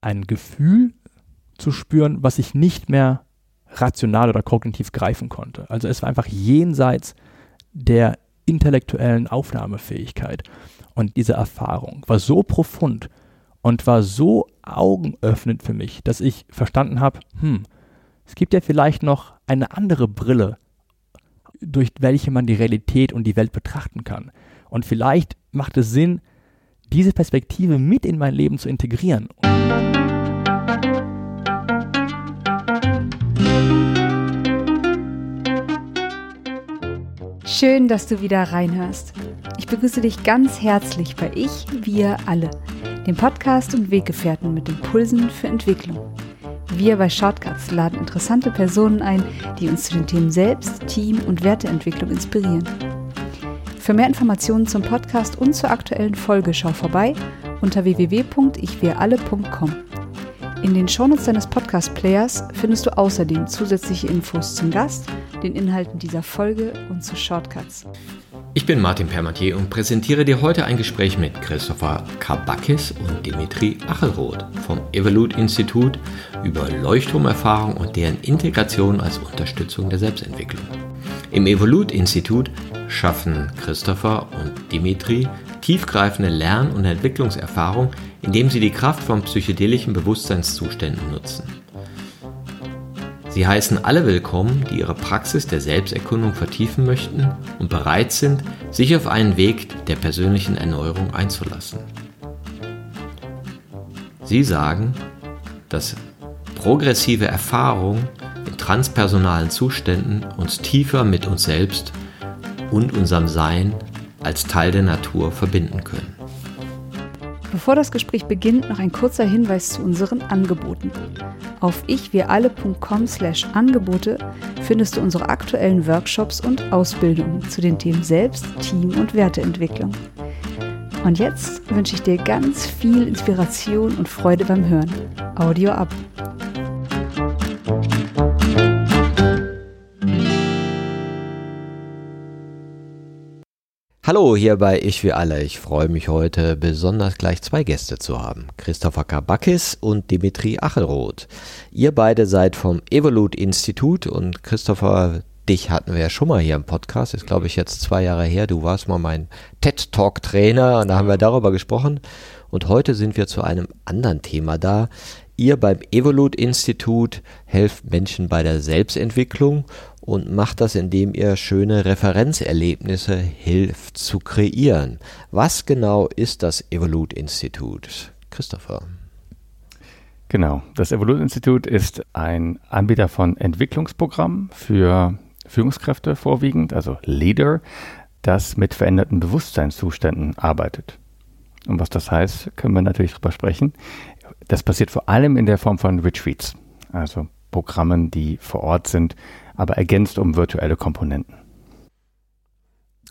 ein Gefühl zu spüren, was ich nicht mehr rational oder kognitiv greifen konnte. Also es war einfach jenseits der intellektuellen Aufnahmefähigkeit. Und diese Erfahrung war so profund und war so augenöffnend für mich, dass ich verstanden habe, hm, es gibt ja vielleicht noch eine andere Brille, durch welche man die Realität und die Welt betrachten kann. Und vielleicht macht es Sinn, diese Perspektive mit in mein Leben zu integrieren. Schön, dass du wieder reinhörst. Ich begrüße dich ganz herzlich bei Ich, Wir alle, dem Podcast und Weggefährten mit Impulsen für Entwicklung. Wir bei Shortcuts laden interessante Personen ein, die uns zu den Themen Selbst, Team und Werteentwicklung inspirieren. Für mehr Informationen zum Podcast und zur aktuellen Folge schau vorbei unter www.ichwiralle.com. In den Shownotes deines Podcast-Players findest du außerdem zusätzliche Infos zum Gast, den Inhalten dieser Folge und zu Shortcuts. Ich bin Martin Permatier und präsentiere dir heute ein Gespräch mit Christopher Kabakis und Dimitri Achelroth vom Evolute Institut über Leuchtturmerfahrung und deren Integration als Unterstützung der Selbstentwicklung. Im Evolute Institut schaffen Christopher und Dimitri tiefgreifende Lern- und Entwicklungserfahrung, indem sie die Kraft von psychedelischen Bewusstseinszuständen nutzen. Sie heißen alle willkommen, die ihre Praxis der Selbsterkundung vertiefen möchten und bereit sind, sich auf einen Weg der persönlichen Erneuerung einzulassen. Sie sagen, dass progressive Erfahrung in transpersonalen Zuständen uns tiefer mit uns selbst und unserem Sein als Teil der Natur verbinden können. Bevor das Gespräch beginnt, noch ein kurzer Hinweis zu unseren Angeboten. Auf ichwiralle.com/angebote findest du unsere aktuellen Workshops und Ausbildungen zu den Themen Selbst, Team und Werteentwicklung. Und jetzt wünsche ich dir ganz viel Inspiration und Freude beim Hören. Audio ab. Hallo hier bei Ich wie alle. Ich freue mich heute besonders gleich zwei Gäste zu haben. Christopher Kabakis und Dimitri Achelroth. Ihr beide seid vom Evolute Institut und Christopher, dich hatten wir ja schon mal hier im Podcast. Ist glaube ich jetzt zwei Jahre her. Du warst mal mein TED Talk Trainer und da haben wir darüber gesprochen. Und heute sind wir zu einem anderen Thema da. Ihr beim Evolute Institut helft Menschen bei der Selbstentwicklung und macht das, indem ihr schöne Referenzerlebnisse hilft zu kreieren. Was genau ist das Evolute Institut? Christopher. Genau, das Evolute Institut ist ein Anbieter von Entwicklungsprogrammen für Führungskräfte vorwiegend, also Leader, das mit veränderten Bewusstseinszuständen arbeitet. Und was das heißt, können wir natürlich drüber sprechen. Das passiert vor allem in der Form von Retreats, also Programmen, die vor Ort sind, aber ergänzt um virtuelle Komponenten.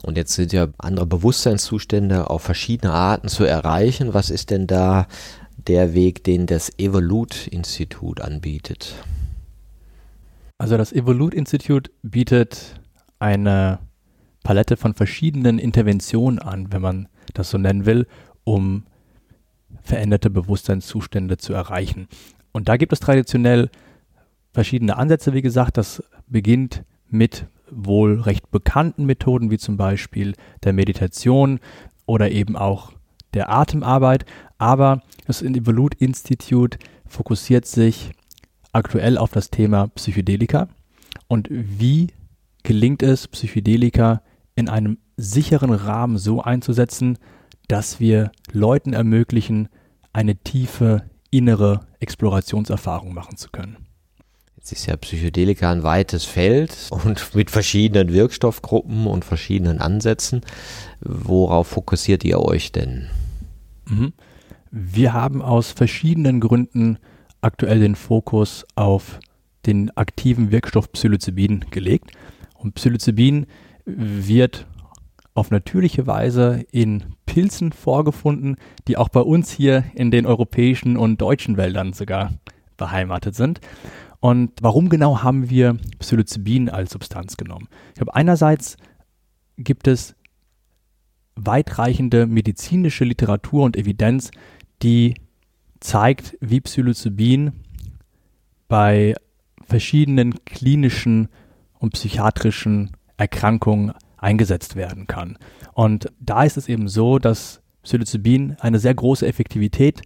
Und jetzt sind ja andere Bewusstseinszustände auf verschiedene Arten zu erreichen. Was ist denn da der Weg, den das Evolute-Institut anbietet? Also das Evolute-Institut bietet eine Palette von verschiedenen Interventionen an, wenn man das so nennen will, um veränderte Bewusstseinszustände zu erreichen. Und da gibt es traditionell verschiedene Ansätze, wie gesagt, das beginnt mit wohl recht bekannten Methoden, wie zum Beispiel der Meditation oder eben auch der Atemarbeit. Aber das Evolute Institute fokussiert sich aktuell auf das Thema Psychedelika und wie gelingt es, Psychedelika in einem sicheren Rahmen so einzusetzen, dass wir Leuten ermöglichen, eine tiefe innere Explorationserfahrung machen zu können. Jetzt ist ja Psychedelika ein weites Feld und mit verschiedenen Wirkstoffgruppen und verschiedenen Ansätzen. Worauf fokussiert ihr euch denn? Mhm. Wir haben aus verschiedenen Gründen aktuell den Fokus auf den aktiven Wirkstoff Psilocybin gelegt. Und Psilocybin wird auf natürliche Weise in Pilzen vorgefunden, die auch bei uns hier in den europäischen und deutschen Wäldern sogar beheimatet sind. Und warum genau haben wir Psilocybin als Substanz genommen? Ich glaube, einerseits gibt es weitreichende medizinische Literatur und Evidenz, die zeigt, wie Psilocybin bei verschiedenen klinischen und psychiatrischen Erkrankungen eingesetzt werden kann. Und da ist es eben so, dass Psilocybin eine sehr große Effektivität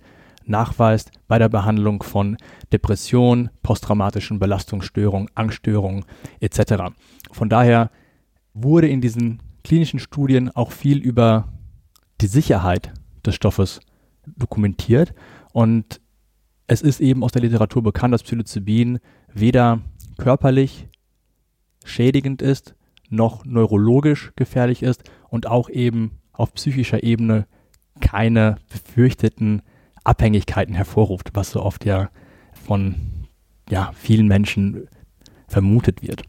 nachweist bei der Behandlung von Depressionen, posttraumatischen Belastungsstörungen, Angststörungen etc. Von daher wurde in diesen klinischen Studien auch viel über die Sicherheit des Stoffes dokumentiert und es ist eben aus der Literatur bekannt, dass Psilocybin weder körperlich schädigend ist, noch neurologisch gefährlich ist und auch eben auf psychischer Ebene keine befürchteten Abhängigkeiten hervorruft, was so oft ja von ja, vielen Menschen vermutet wird.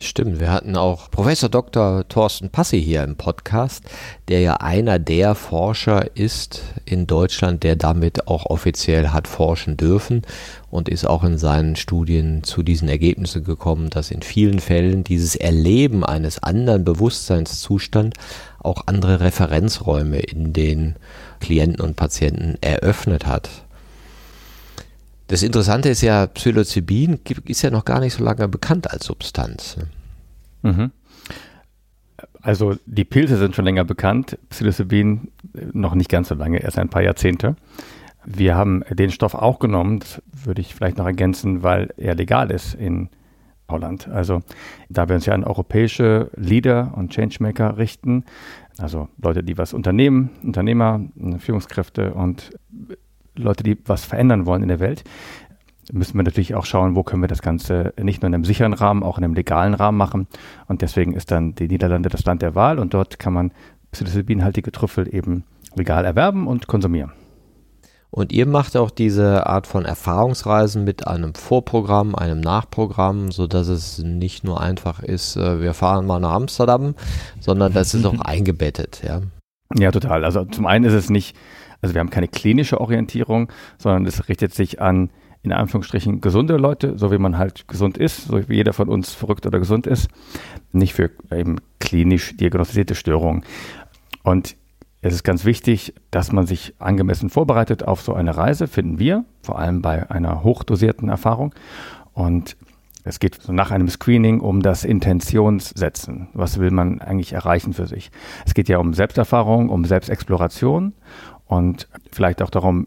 Stimmt, wir hatten auch Professor Dr. Thorsten Passi hier im Podcast, der ja einer der Forscher ist in Deutschland, der damit auch offiziell hat forschen dürfen und ist auch in seinen Studien zu diesen Ergebnissen gekommen, dass in vielen Fällen dieses Erleben eines anderen Bewusstseinszustands auch andere Referenzräume in den Klienten und Patienten eröffnet hat. Das Interessante ist ja, Psilocybin ist ja noch gar nicht so lange bekannt als Substanz. Mhm. Also die Pilze sind schon länger bekannt, Psilocybin äh, noch nicht ganz so lange, erst ein paar Jahrzehnte. Wir haben den Stoff auch genommen, das würde ich vielleicht noch ergänzen, weil er legal ist in Holland. Also da wir uns ja an europäische Leader und Changemaker richten, also Leute, die was unternehmen, Unternehmer, Führungskräfte und Leute, die was verändern wollen in der Welt, müssen wir natürlich auch schauen, wo können wir das Ganze nicht nur in einem sicheren Rahmen, auch in einem legalen Rahmen machen. Und deswegen ist dann die Niederlande das Land der Wahl und dort kann man psilocybinhaltige Trüffel eben legal erwerben und konsumieren. Und ihr macht auch diese Art von Erfahrungsreisen mit einem Vorprogramm, einem Nachprogramm, so dass es nicht nur einfach ist, äh, wir fahren mal nach Amsterdam, sondern das ist auch eingebettet, ja. Ja, total. Also zum einen ist es nicht also wir haben keine klinische Orientierung, sondern es richtet sich an in Anführungsstrichen gesunde Leute, so wie man halt gesund ist, so wie jeder von uns verrückt oder gesund ist, nicht für eben klinisch diagnostizierte Störungen. Und es ist ganz wichtig, dass man sich angemessen vorbereitet auf so eine Reise, finden wir, vor allem bei einer hochdosierten Erfahrung. Und es geht so nach einem Screening um das Intentionssetzen. Was will man eigentlich erreichen für sich? Es geht ja um Selbsterfahrung, um Selbstexploration und vielleicht auch darum,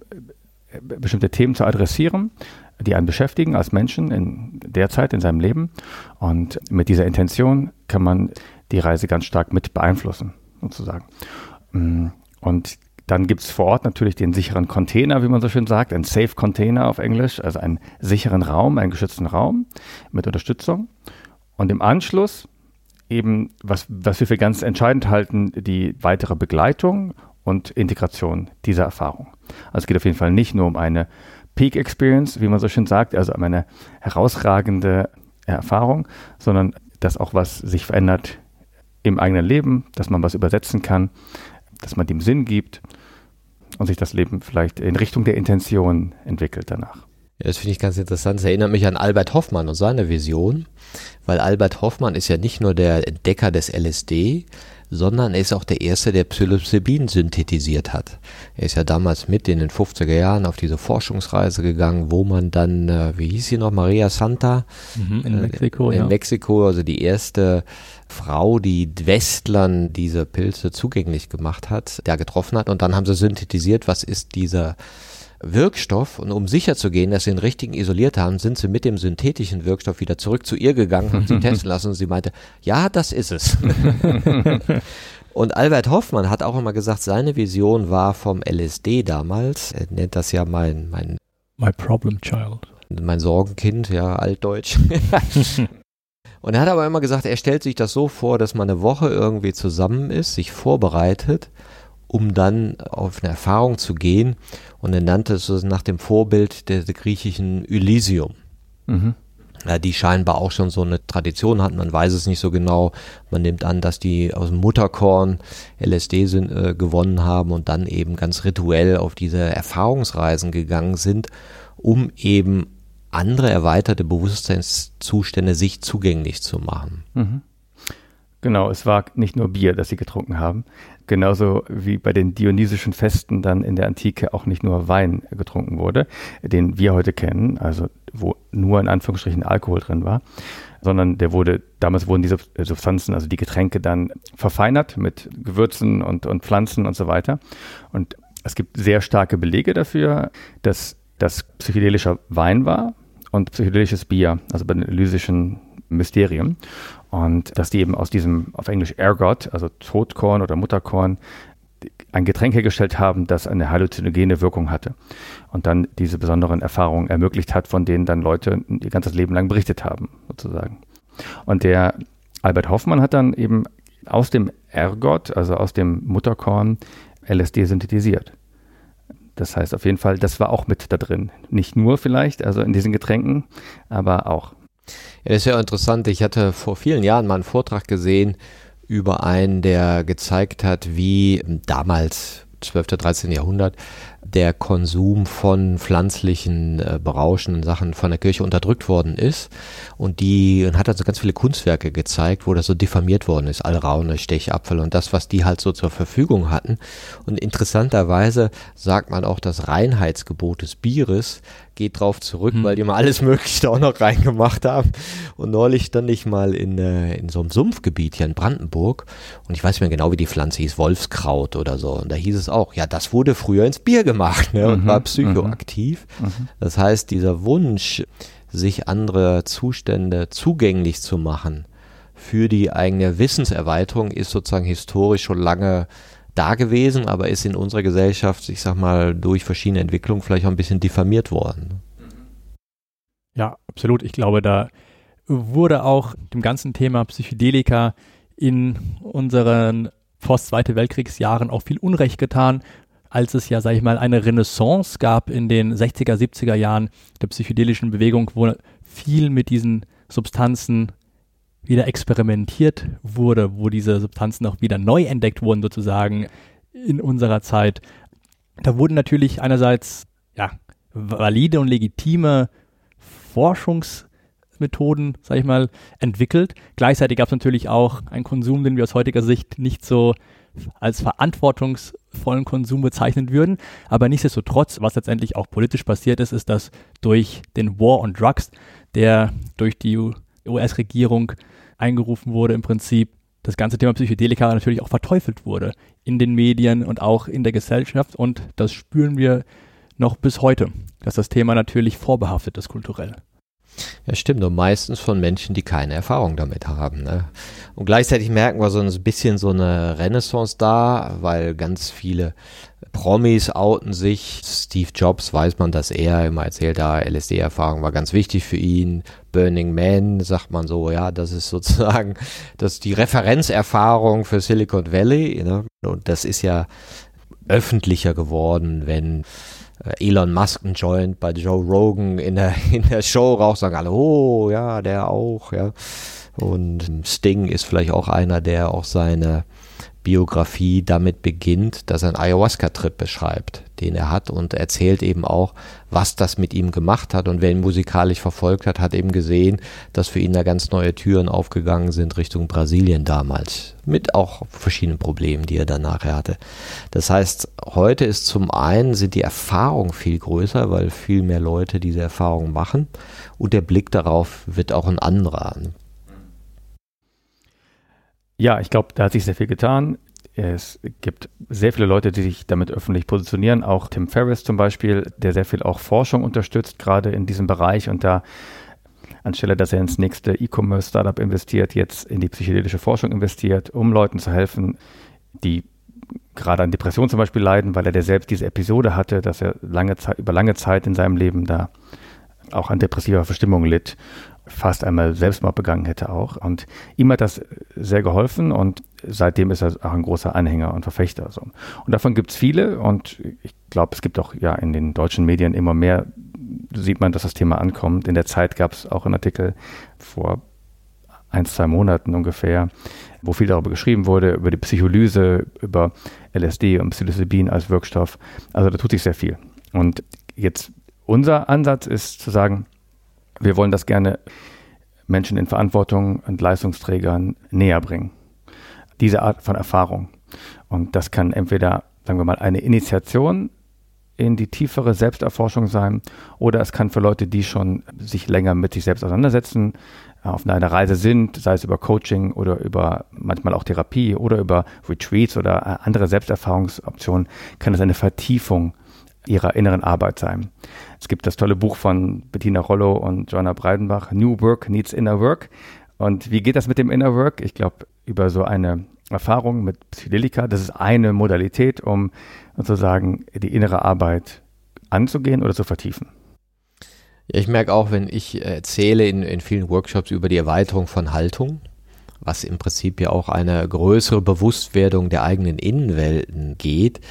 bestimmte Themen zu adressieren, die einen beschäftigen als Menschen in der Zeit in seinem Leben. Und mit dieser Intention kann man die Reise ganz stark mit beeinflussen, sozusagen. Mm, und dann gibt es vor Ort natürlich den sicheren Container, wie man so schön sagt, ein Safe Container auf Englisch, also einen sicheren Raum, einen geschützten Raum mit Unterstützung. Und im Anschluss eben, was, was wir für ganz entscheidend halten, die weitere Begleitung und Integration dieser Erfahrung. Also es geht auf jeden Fall nicht nur um eine Peak Experience, wie man so schön sagt, also um eine herausragende Erfahrung, sondern dass auch was sich verändert im eigenen Leben, dass man was übersetzen kann, dass man dem Sinn gibt und sich das Leben vielleicht in Richtung der Intention entwickelt danach. Ja, das finde ich ganz interessant. Das erinnert mich an Albert Hoffmann und seine Vision, weil Albert Hoffmann ist ja nicht nur der Entdecker des LSD, sondern er ist auch der Erste, der Psilocybin synthetisiert hat. Er ist ja damals mit in den 50er Jahren auf diese Forschungsreise gegangen, wo man dann, äh, wie hieß sie noch, Maria Santa? Mhm, in äh, Mexiko, In ja. Mexiko, also die erste Frau, die Westlern diese Pilze zugänglich gemacht hat, der getroffen hat. Und dann haben sie synthetisiert, was ist dieser Wirkstoff und um sicher zu gehen, dass sie den richtigen isoliert haben, sind sie mit dem synthetischen Wirkstoff wieder zurück zu ihr gegangen, haben sie testen lassen und sie meinte, ja, das ist es. und Albert Hoffmann hat auch immer gesagt, seine Vision war vom LSD damals, er nennt das ja mein, mein My Problem Child. Mein Sorgenkind, ja, altdeutsch. und er hat aber immer gesagt, er stellt sich das so vor, dass man eine Woche irgendwie zusammen ist, sich vorbereitet um dann auf eine Erfahrung zu gehen. Und er nannte es nach dem Vorbild der, der griechischen Elysium. Mhm. Ja, die scheinbar auch schon so eine Tradition hatten, man weiß es nicht so genau. Man nimmt an, dass die aus dem Mutterkorn LSD sind, äh, gewonnen haben und dann eben ganz rituell auf diese Erfahrungsreisen gegangen sind, um eben andere erweiterte Bewusstseinszustände sich zugänglich zu machen. Mhm. Genau, es war nicht nur Bier, das sie getrunken haben. Genauso wie bei den dionysischen Festen dann in der Antike auch nicht nur Wein getrunken wurde, den wir heute kennen, also wo nur in Anführungsstrichen Alkohol drin war, sondern der wurde, damals wurden diese Substanzen, also die Getränke dann verfeinert mit Gewürzen und, und Pflanzen und so weiter. Und es gibt sehr starke Belege dafür, dass das psychedelischer Wein war und psychedelisches Bier, also bei den elysischen Mysterien. Und dass die eben aus diesem, auf Englisch Ergot, also Totkorn oder Mutterkorn, ein Getränk hergestellt haben, das eine halluzinogene Wirkung hatte und dann diese besonderen Erfahrungen ermöglicht hat, von denen dann Leute ihr ganzes Leben lang berichtet haben, sozusagen. Und der Albert Hoffmann hat dann eben aus dem Ergot, also aus dem Mutterkorn, LSD synthetisiert. Das heißt auf jeden Fall, das war auch mit da drin. Nicht nur vielleicht, also in diesen Getränken, aber auch. Ja, ist ja interessant. Ich hatte vor vielen Jahren mal einen Vortrag gesehen über einen, der gezeigt hat, wie damals 12., 13. Jahrhundert der Konsum von pflanzlichen, äh, berauschenden Sachen von der Kirche unterdrückt worden ist. Und die und hat also ganz viele Kunstwerke gezeigt, wo das so diffamiert worden ist, Alraune, Stechapfel und das, was die halt so zur Verfügung hatten. Und interessanterweise sagt man auch, das Reinheitsgebot des Bieres geht drauf zurück, hm. weil die mal alles Mögliche da auch noch reingemacht haben. Und neulich stand ich mal in, äh, in so einem Sumpfgebiet hier in Brandenburg und ich weiß nicht mehr genau, wie die Pflanze hieß, Wolfskraut oder so. Und da hieß es auch, ja, das wurde früher ins Bier gemacht ne, und mhm, war psychoaktiv. Mhm. mhm. Das heißt, dieser Wunsch, sich andere Zustände zugänglich zu machen für die eigene Wissenserweiterung, ist sozusagen historisch schon lange da gewesen, aber ist in unserer Gesellschaft, ich sag mal, durch verschiedene Entwicklungen vielleicht auch ein bisschen diffamiert worden. Ja, absolut. Ich glaube, da wurde auch dem ganzen Thema Psychedelika in unseren Post-Zweite Weltkriegsjahren auch viel Unrecht getan, als es ja, sag ich mal, eine Renaissance gab in den 60er, 70er Jahren der psychedelischen Bewegung, wo viel mit diesen Substanzen wieder experimentiert wurde, wo diese Substanzen auch wieder neu entdeckt wurden, sozusagen in unserer Zeit. Da wurden natürlich einerseits ja, valide und legitime Forschungsmethoden, sag ich mal, entwickelt. Gleichzeitig gab es natürlich auch einen Konsum, den wir aus heutiger Sicht nicht so als verantwortungsvollen Konsum bezeichnen würden. Aber nichtsdestotrotz, was letztendlich auch politisch passiert ist, ist, dass durch den War on Drugs, der durch die US-Regierung eingerufen wurde, im Prinzip das ganze Thema Psychedelika natürlich auch verteufelt wurde in den Medien und auch in der Gesellschaft. Und das spüren wir noch bis heute, dass das Thema natürlich vorbehaftet ist kulturell. Ja, stimmt. Und meistens von Menschen, die keine Erfahrung damit haben. Ne? Und gleichzeitig merken wir so ein bisschen so eine Renaissance da, weil ganz viele Promis outen sich. Steve Jobs weiß man, dass er immer erzählt, da LSD-Erfahrung war ganz wichtig für ihn. Burning Man sagt man so, ja, das ist sozusagen das ist die Referenzerfahrung für Silicon Valley. Ne? Und das ist ja öffentlicher geworden, wenn Elon Musk ein Joint bei Joe Rogan in der, in der Show raucht, sagen alle, oh, ja, der auch, ja. Und Sting ist vielleicht auch einer, der auch seine Biografie damit beginnt, dass er einen Ayahuasca-Trip beschreibt, den er hat und erzählt eben auch, was das mit ihm gemacht hat. Und wer ihn musikalisch verfolgt hat, hat eben gesehen, dass für ihn da ganz neue Türen aufgegangen sind Richtung Brasilien damals. Mit auch verschiedenen Problemen, die er dann nachher hatte. Das heißt, heute ist zum einen sind die Erfahrungen viel größer, weil viel mehr Leute diese Erfahrungen machen und der Blick darauf wird auch ein anderer. Ja, ich glaube, da hat sich sehr viel getan. Es gibt sehr viele Leute, die sich damit öffentlich positionieren. Auch Tim Ferriss zum Beispiel, der sehr viel auch Forschung unterstützt, gerade in diesem Bereich und da anstelle, dass er ins nächste E-Commerce-Startup investiert, jetzt in die psychedelische Forschung investiert, um Leuten zu helfen, die gerade an Depressionen zum Beispiel leiden, weil er der selbst diese Episode hatte, dass er lange Zeit, über lange Zeit in seinem Leben da auch an depressiver Verstimmung litt fast einmal Selbstmord begangen hätte auch. Und ihm hat das sehr geholfen und seitdem ist er auch ein großer Anhänger und Verfechter. So. Und davon gibt es viele und ich glaube, es gibt auch ja in den deutschen Medien immer mehr, sieht man, dass das Thema ankommt. In der Zeit gab es auch einen Artikel vor ein, zwei Monaten ungefähr, wo viel darüber geschrieben wurde, über die Psycholyse, über LSD und Psilocybin als Wirkstoff. Also da tut sich sehr viel. Und jetzt unser Ansatz ist zu sagen, wir wollen das gerne Menschen in Verantwortung und Leistungsträgern näher bringen. diese Art von Erfahrung. Und das kann entweder, sagen wir mal, eine Initiation in die tiefere Selbsterforschung sein oder es kann für Leute, die schon sich länger mit sich selbst auseinandersetzen, auf einer Reise sind, sei es über Coaching oder über manchmal auch Therapie oder über Retreats oder äh, andere Selbsterfahrungsoptionen, kann es eine Vertiefung ihrer inneren Arbeit sein. Es gibt das tolle Buch von Bettina Rollo und Joanna Breidenbach, New Work Needs Inner Work. Und wie geht das mit dem Inner Work? Ich glaube, über so eine Erfahrung mit Psychedelika, das ist eine Modalität, um sozusagen die innere Arbeit anzugehen oder zu vertiefen. Ja, ich merke auch, wenn ich erzähle in, in vielen Workshops über die Erweiterung von Haltung, was im Prinzip ja auch eine größere Bewusstwerdung der eigenen Innenwelten geht,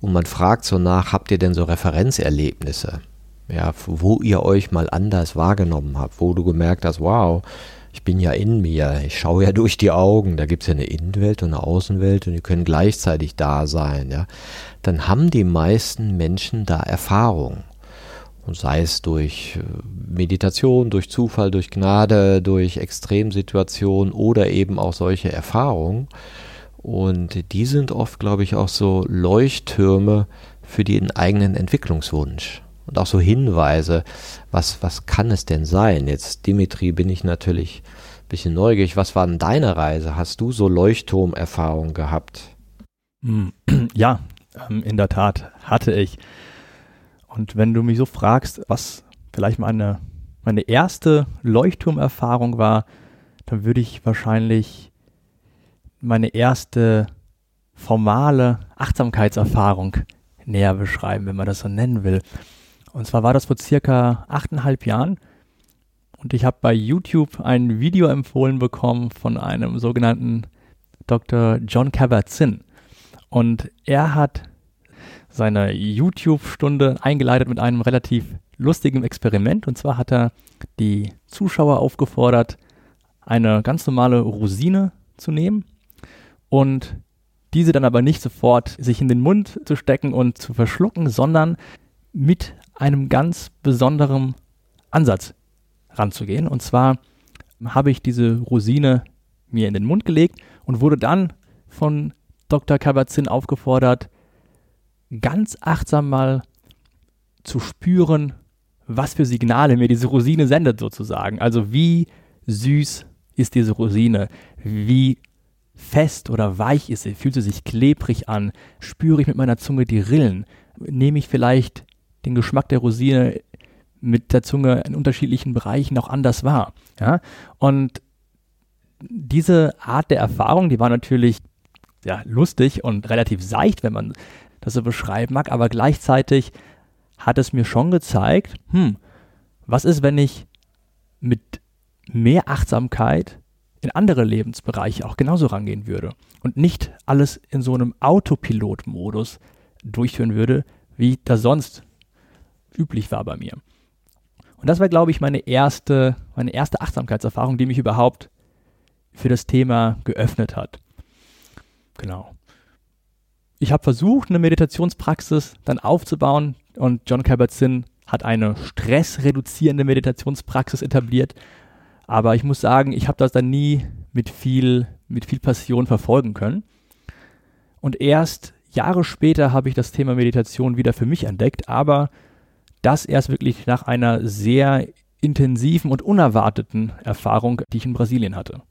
und man fragt so nach, habt ihr denn so Referenzerlebnisse? Ja, wo ihr euch mal anders wahrgenommen habt, wo du gemerkt hast, wow, ich bin ja in mir, ich schaue ja durch die Augen, da gibt es ja eine Innenwelt und eine Außenwelt und die können gleichzeitig da sein, ja, dann haben die meisten Menschen da Erfahrung. Und sei es durch äh, Meditation, durch Zufall, durch Gnade, durch Extremsituationen oder eben auch solche Erfahrungen. Und die sind oft, glaube ich, auch so Leuchttürme für den eigenen Entwicklungswunsch. Und auch so Hinweise, was, was kann es denn sein? Jetzt, Dimitri, bin ich natürlich ein bisschen neugierig. Was war denn deine Reise? Hast du so Leuchtturmerfahrungen gehabt? Hm, ja, ähm, in der Tat hatte ich. Und wenn du mich so fragst, was vielleicht meine, meine erste Leuchtturmerfahrung war, dann würde ich wahrscheinlich meine erste formale Achtsamkeitserfahrung näher beschreiben, wenn man das so nennen will. Und zwar war das vor circa achteinhalb Jahren. Und ich habe bei YouTube ein Video empfohlen bekommen von einem sogenannten Dr. John Kabat-Zinn. Und er hat seine YouTube-Stunde eingeleitet mit einem relativ lustigen Experiment. Und zwar hat er die Zuschauer aufgefordert, eine ganz normale Rosine zu nehmen und diese dann aber nicht sofort sich in den Mund zu stecken und zu verschlucken, sondern mit einem ganz besonderen Ansatz ranzugehen. Und zwar habe ich diese Rosine mir in den Mund gelegt und wurde dann von Dr. Kabat-Zinn aufgefordert, ganz achtsam mal zu spüren, was für Signale mir diese Rosine sendet sozusagen. Also wie süß ist diese Rosine? Wie fest oder weich ist sie? Fühlt sie sich klebrig an? Spüre ich mit meiner Zunge die Rillen? Nehme ich vielleicht den Geschmack der Rosine mit der Zunge in unterschiedlichen Bereichen auch anders wahr? Ja? Und diese Art der Erfahrung, die war natürlich ja, lustig und relativ seicht, wenn man das so beschreiben mag, aber gleichzeitig hat es mir schon gezeigt, hm, was ist, wenn ich mit mehr Achtsamkeit in andere Lebensbereiche auch genauso rangehen würde und nicht alles in so einem Autopilot-Modus durchführen würde, wie das sonst üblich war bei mir. Und das war, glaube ich, meine erste, meine erste Achtsamkeitserfahrung, die mich überhaupt für das Thema geöffnet hat. Genau. Ich habe versucht, eine Meditationspraxis dann aufzubauen und John Kabat-Zinn hat eine stressreduzierende Meditationspraxis etabliert, aber ich muss sagen, ich habe das dann nie mit viel, mit viel Passion verfolgen können. Und erst Jahre später habe ich das Thema Meditation wieder für mich entdeckt, aber das erst wirklich nach einer sehr intensiven und unerwarteten Erfahrung, die ich in Brasilien hatte.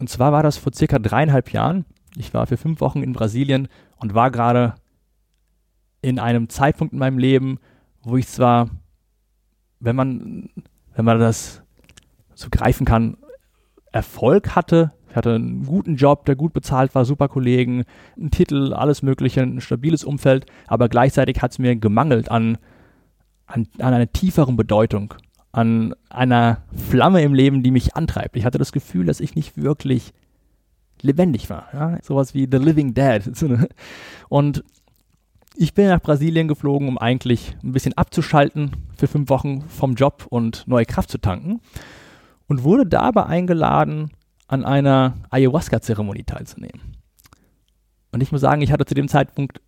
Und zwar war das vor circa dreieinhalb Jahren. Ich war für fünf Wochen in Brasilien und war gerade in einem Zeitpunkt in meinem Leben, wo ich zwar, wenn man wenn man das so greifen kann, Erfolg hatte. Ich hatte einen guten Job, der gut bezahlt war, super Kollegen, einen Titel, alles Mögliche, ein stabiles Umfeld, aber gleichzeitig hat es mir gemangelt an, an, an einer tieferen Bedeutung, an einer Flamme im Leben, die mich antreibt. Ich hatte das Gefühl, dass ich nicht wirklich lebendig war. Ja? Sowas wie The Living Dead. Und ich bin nach Brasilien geflogen, um eigentlich ein bisschen abzuschalten für fünf Wochen vom Job und neue Kraft zu tanken und wurde dabei eingeladen, an einer Ayahuasca-Zeremonie teilzunehmen. Und ich muss sagen, ich hatte zu dem Zeitpunkt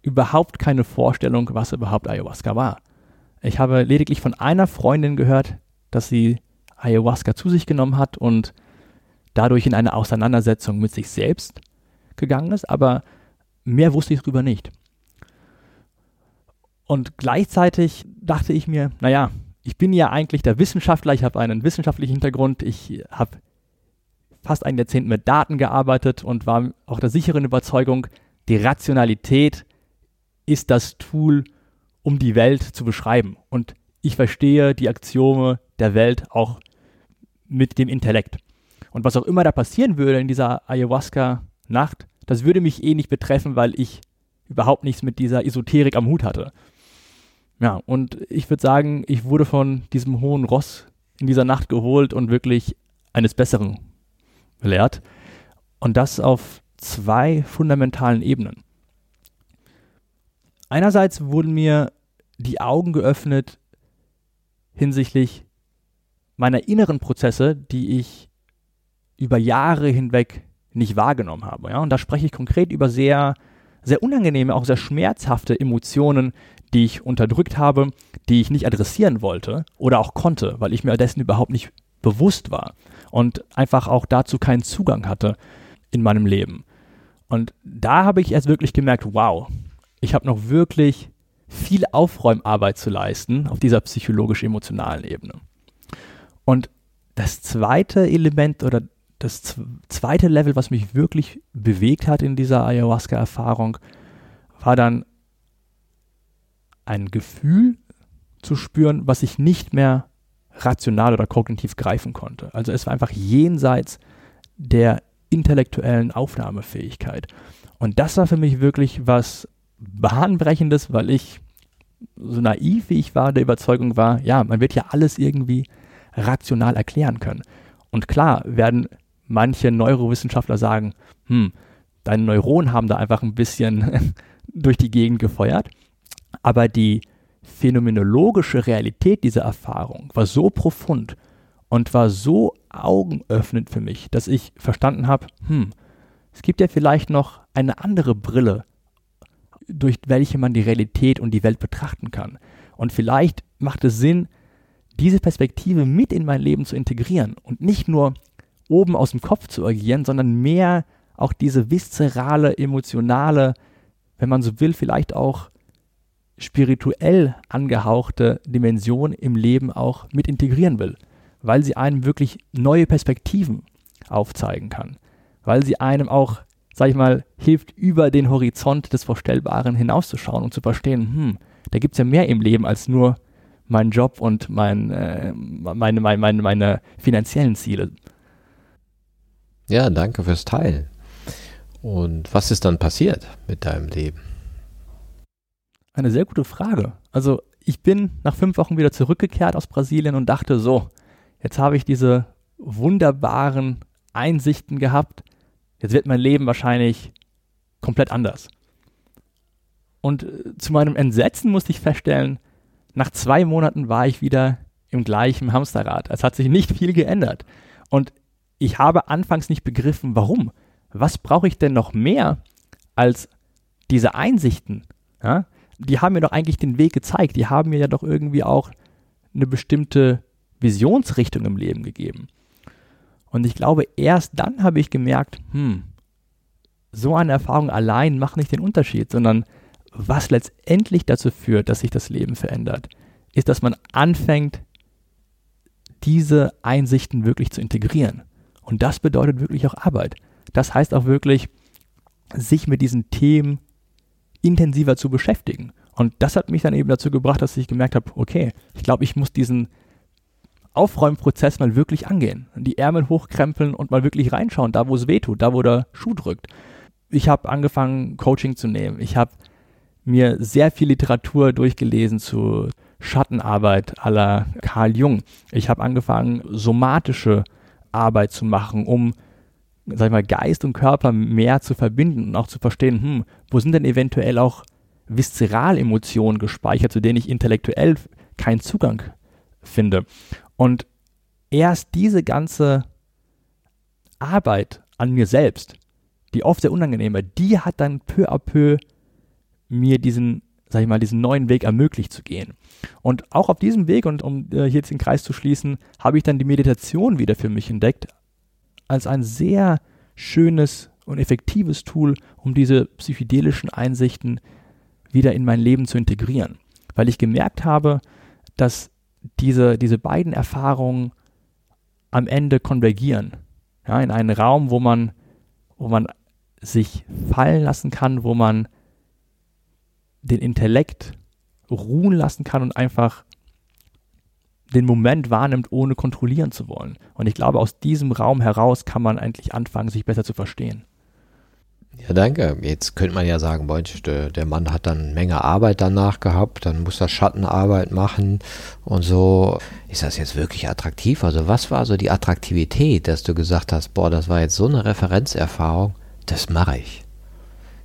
überhaupt keine Vorstellung, was überhaupt Ayahuasca war. Ich habe lediglich von einer Freundin gehört, dass sie Ayahuasca zu sich genommen hat und dadurch in eine Auseinandersetzung mit sich selbst gegangen ist, aber mehr wusste ich darüber nicht. Und gleichzeitig dachte ich mir, naja, ich bin ja eigentlich der Wissenschaftler, ich habe einen wissenschaftlichen Hintergrund, ich habe fast ein Jahrzehnt mit Daten gearbeitet und war auch der sicheren Überzeugung, die Rationalität ist das Tool, um die Welt zu beschreiben. Und ich verstehe die Axiome der Welt auch mit dem Intellekt. Und was auch immer da passieren würde in dieser Ayahuasca-Nacht, das würde mich eh nicht betreffen, weil ich überhaupt nichts mit dieser Esoterik am Hut hatte. Ja, und ich würde sagen, ich wurde von diesem hohen Ross in dieser Nacht geholt und wirklich eines Besseren belehrt. Und das auf zwei fundamentalen Ebenen. Einerseits wurden mir die Augen geöffnet hinsichtlich meiner inneren Prozesse, die ich über Jahre hinweg nicht wahrgenommen habe. Ja? Und da spreche ich konkret über sehr, sehr unangenehme, auch sehr schmerzhafte Emotionen, die ich unterdrückt habe, die ich nicht adressieren wollte oder auch konnte, weil ich mir dessen überhaupt nicht bewusst war und einfach auch dazu keinen Zugang hatte in meinem Leben. Und da habe ich erst wirklich gemerkt, wow, ich habe noch wirklich viel Aufräumarbeit zu leisten auf dieser psychologisch-emotionalen Ebene. Und das zweite Element oder das zweite Level, was mich wirklich bewegt hat in dieser Ayahuasca-Erfahrung, war dann ein Gefühl zu spüren, was ich nicht mehr rational oder kognitiv greifen konnte. Also es war einfach jenseits der intellektuellen Aufnahmefähigkeit. Und das war für mich wirklich was Bahnbrechendes, weil ich so naiv wie ich war, der Überzeugung war, ja, man wird ja alles irgendwie rational erklären können. Und klar werden manche Neurowissenschaftler sagen, hm, deine Neuronen haben da einfach ein bisschen durch die Gegend gefeuert. Aber die phänomenologische Realität dieser Erfahrung war so profund und war so augenöffnend für mich, dass ich verstanden habe, hm, es gibt ja vielleicht noch eine andere Brille, durch welche man die Realität und die Welt betrachten kann. Und vielleicht macht es Sinn, diese Perspektive mit in mein Leben zu integrieren und nicht nur oben aus dem Kopf zu agieren, sondern mehr auch diese viszerale, emotionale, wenn man so will, vielleicht auch spirituell angehauchte Dimension im Leben auch mit integrieren will, weil sie einem wirklich neue Perspektiven aufzeigen kann, weil sie einem auch, sag ich mal, hilft, über den Horizont des Vorstellbaren hinauszuschauen und zu verstehen, hm, da gibt es ja mehr im Leben als nur meinen Job und mein, äh, meine, meine, meine, meine finanziellen Ziele. Ja, danke fürs Teilen. Und was ist dann passiert mit deinem Leben? Eine sehr gute Frage. Also ich bin nach fünf Wochen wieder zurückgekehrt aus Brasilien und dachte so, jetzt habe ich diese wunderbaren Einsichten gehabt, jetzt wird mein Leben wahrscheinlich komplett anders. Und äh, zu meinem Entsetzen musste ich feststellen, nach zwei Monaten war ich wieder im gleichen Hamsterrad. Es hat sich nicht viel geändert. Und ich habe anfangs nicht begriffen, warum. Was brauche ich denn noch mehr als diese Einsichten? Ja? Die haben mir doch eigentlich den Weg gezeigt. Die haben mir ja doch irgendwie auch eine bestimmte Visionsrichtung im Leben gegeben. Und ich glaube, erst dann habe ich gemerkt, hm, so eine Erfahrung allein macht nicht den Unterschied, sondern was letztendlich dazu führt, dass sich das Leben verändert, ist, dass man anfängt, diese Einsichten wirklich zu integrieren. Und das bedeutet wirklich auch Arbeit. Das heißt auch wirklich, sich mit diesen Themen intensiver zu beschäftigen. Und das hat mich dann eben dazu gebracht, dass ich gemerkt habe, okay, ich glaube, ich muss diesen Aufräumprozess mal wirklich angehen. Die Ärmel hochkrempeln und mal wirklich reinschauen, da wo es weh tut, da wo der Schuh drückt. Ich habe angefangen, Coaching zu nehmen. Ich habe mir sehr viel Literatur durchgelesen zu Schattenarbeit aller Carl Jung. Ich habe angefangen, somatische Arbeit zu machen, um sag ich mal, Geist und Körper mehr zu verbinden und auch zu verstehen, hm, wo sind denn eventuell auch Viszeralemotionen gespeichert, zu denen ich intellektuell keinen Zugang finde. Und erst diese ganze Arbeit an mir selbst, die oft sehr unangenehm war, die hat dann peu à peu mir diesen, sag ich mal, diesen neuen Weg ermöglicht zu gehen. Und auch auf diesem Weg, und um äh, hier jetzt den Kreis zu schließen, habe ich dann die Meditation wieder für mich entdeckt, als ein sehr schönes und effektives Tool, um diese psychedelischen Einsichten wieder in mein Leben zu integrieren. Weil ich gemerkt habe, dass diese, diese beiden Erfahrungen am Ende konvergieren. Ja, in einen Raum, wo man, wo man sich fallen lassen kann, wo man den Intellekt ruhen lassen kann und einfach den Moment wahrnimmt, ohne kontrollieren zu wollen. Und ich glaube, aus diesem Raum heraus kann man eigentlich anfangen, sich besser zu verstehen. Ja, danke. Jetzt könnte man ja sagen, der Mann hat dann eine Menge Arbeit danach gehabt, dann muss er Schattenarbeit machen und so. Ist das jetzt wirklich attraktiv? Also was war so die Attraktivität, dass du gesagt hast, boah, das war jetzt so eine Referenzerfahrung, das mache ich.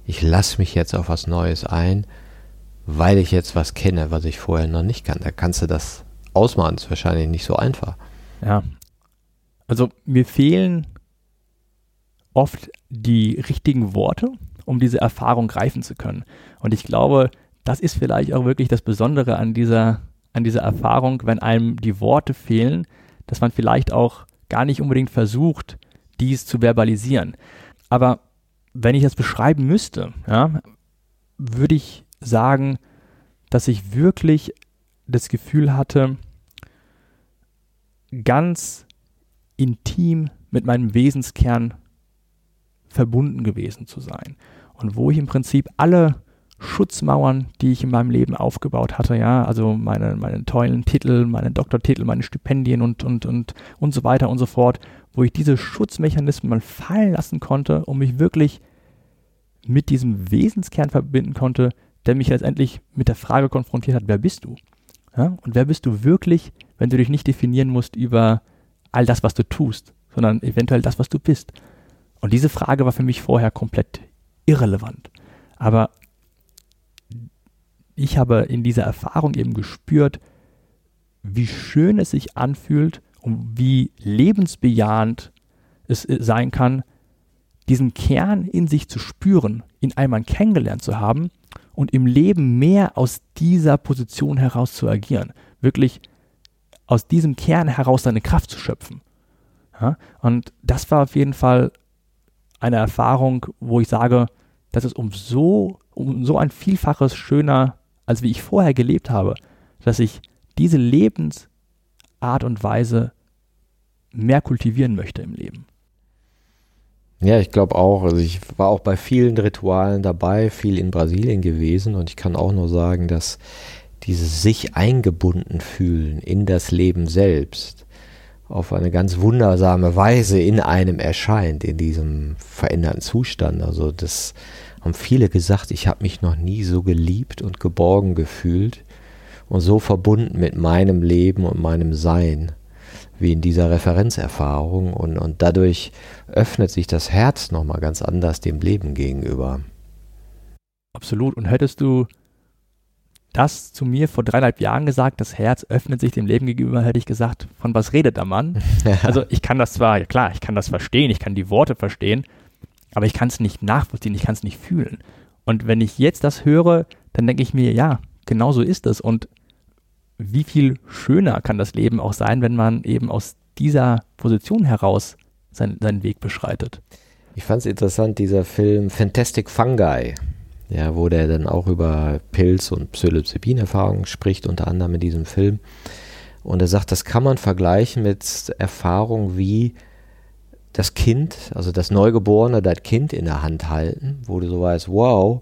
Ich lasse mich jetzt auf was Neues ein, weil ich jetzt was kenne, was ich vorher noch nicht kann. Da kannst du das ausmachen, ist wahrscheinlich nicht so einfach. Ja. Also mir fehlen oft die richtigen Worte, um diese Erfahrung greifen zu können. Und ich glaube, das ist vielleicht auch wirklich das Besondere an dieser, an dieser Erfahrung, wenn einem die Worte fehlen, dass man vielleicht auch gar nicht unbedingt versucht, dies zu verbalisieren. Aber wenn ich das beschreiben müsste, ja, würde ich sagen, dass ich wirklich das Gefühl hatte, ganz intim mit meinem Wesenskern verbunden gewesen zu sein. Und wo ich im Prinzip alle Schutzmauern, die ich in meinem Leben aufgebaut hatte, ja, also meine, meine tollen Titel, meine Doktortitel, meine Stipendien und, und, und, und so weiter und so fort, wo ich diese Schutzmechanismen mal fallen lassen konnte und mich wirklich mit diesem Wesenskern verbinden konnte, der mich letztendlich mit der Frage konfrontiert hat, wer bist du? Ja? Und wer bist du wirklich, wenn du dich nicht definieren musst über all das, was du tust, sondern eventuell das, was du bist? Und diese Frage war für mich vorher komplett irrelevant. Aber ich habe in dieser Erfahrung eben gespürt, wie schön es sich anfühlt und wie lebensbejahend es sein kann, diesen Kern in sich zu spüren, ihn einmal kennengelernt zu haben und im Leben mehr aus dieser Position heraus zu agieren. Wirklich aus diesem Kern heraus seine Kraft zu schöpfen. Ja? Und das war auf jeden Fall eine Erfahrung, wo ich sage, das ist um so, um so ein Vielfaches schöner, als wie ich vorher gelebt habe, dass ich diese Lebensart und Weise mehr kultivieren möchte im Leben. Ja, ich glaube auch. Also ich war auch bei vielen Ritualen dabei, viel in Brasilien gewesen und ich kann auch nur sagen, dass dieses sich eingebunden fühlen in das Leben selbst, auf eine ganz wundersame Weise in einem erscheint, in diesem veränderten Zustand. Also das haben viele gesagt, ich habe mich noch nie so geliebt und geborgen gefühlt und so verbunden mit meinem Leben und meinem Sein wie in dieser Referenzerfahrung und, und dadurch öffnet sich das Herz nochmal ganz anders dem Leben gegenüber. Absolut. Und hättest du das zu mir vor dreieinhalb Jahren gesagt, das Herz öffnet sich dem Leben gegenüber, hätte ich gesagt, von was redet der Mann? also ich kann das zwar, ja klar, ich kann das verstehen, ich kann die Worte verstehen, aber ich kann es nicht nachvollziehen, ich kann es nicht fühlen. Und wenn ich jetzt das höre, dann denke ich mir, ja, genau so ist es. Und wie viel schöner kann das Leben auch sein, wenn man eben aus dieser Position heraus sein, seinen Weg beschreitet. Ich fand es interessant, dieser Film Fantastic Fungi ja, wo der dann auch über Pilz- und Psilocybin-Erfahrungen spricht, unter anderem in diesem Film. Und er sagt, das kann man vergleichen mit Erfahrungen wie das Kind, also das Neugeborene, das Kind in der Hand halten, wo du so weißt, wow,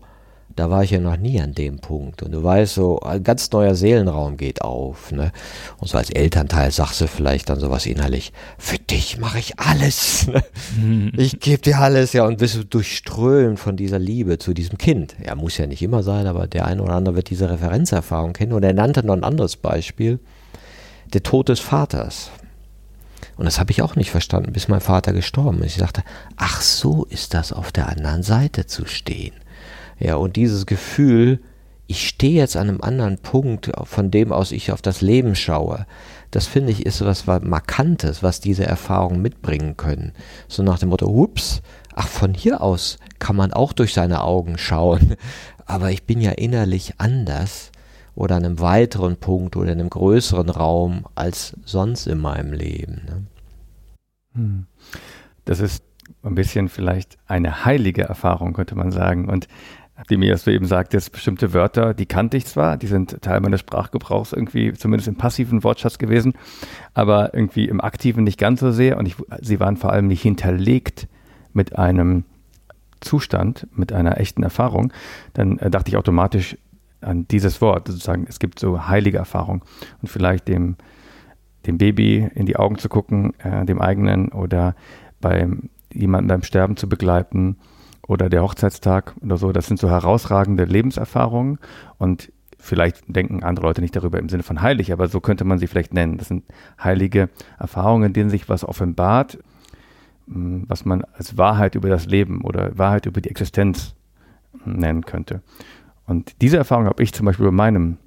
da war ich ja noch nie an dem Punkt. Und du weißt so, ein ganz neuer Seelenraum geht auf. Ne? Und so als Elternteil sagst du vielleicht dann sowas innerlich, für dich mache ich alles. Ne? Mhm. Ich gebe dir alles, ja, und bist du durchströmt von dieser Liebe zu diesem Kind. Ja, muss ja nicht immer sein, aber der eine oder andere wird diese Referenzerfahrung kennen. Und er nannte noch ein anderes Beispiel, der Tod des Vaters. Und das habe ich auch nicht verstanden, bis mein Vater gestorben ist. Ich dachte, ach so ist das auf der anderen Seite zu stehen. Ja, und dieses Gefühl, ich stehe jetzt an einem anderen Punkt, von dem aus ich auf das Leben schaue, das finde ich ist was Markantes, was diese Erfahrungen mitbringen können. So nach dem Motto, ups, ach, von hier aus kann man auch durch seine Augen schauen, aber ich bin ja innerlich anders oder an einem weiteren Punkt oder in einem größeren Raum als sonst in meinem Leben. Ne? Hm das ist ein bisschen vielleicht eine heilige Erfahrung, könnte man sagen. Und wie mir das eben sagt, jetzt bestimmte Wörter, die kannte ich zwar, die sind Teil meines Sprachgebrauchs irgendwie, zumindest im passiven Wortschatz gewesen, aber irgendwie im aktiven nicht ganz so sehr und ich, sie waren vor allem nicht hinterlegt mit einem Zustand, mit einer echten Erfahrung, dann äh, dachte ich automatisch an dieses Wort, sozusagen, es gibt so heilige Erfahrung. Und vielleicht dem, dem Baby in die Augen zu gucken, äh, dem eigenen oder beim jemanden beim Sterben zu begleiten oder der Hochzeitstag oder so, das sind so herausragende Lebenserfahrungen und vielleicht denken andere Leute nicht darüber im Sinne von heilig, aber so könnte man sie vielleicht nennen. Das sind heilige Erfahrungen, in denen sich was offenbart, hm, was man als Wahrheit über das Leben oder Wahrheit über die Existenz nennen könnte. Und diese Erfahrung habe ich zum Beispiel bei meinem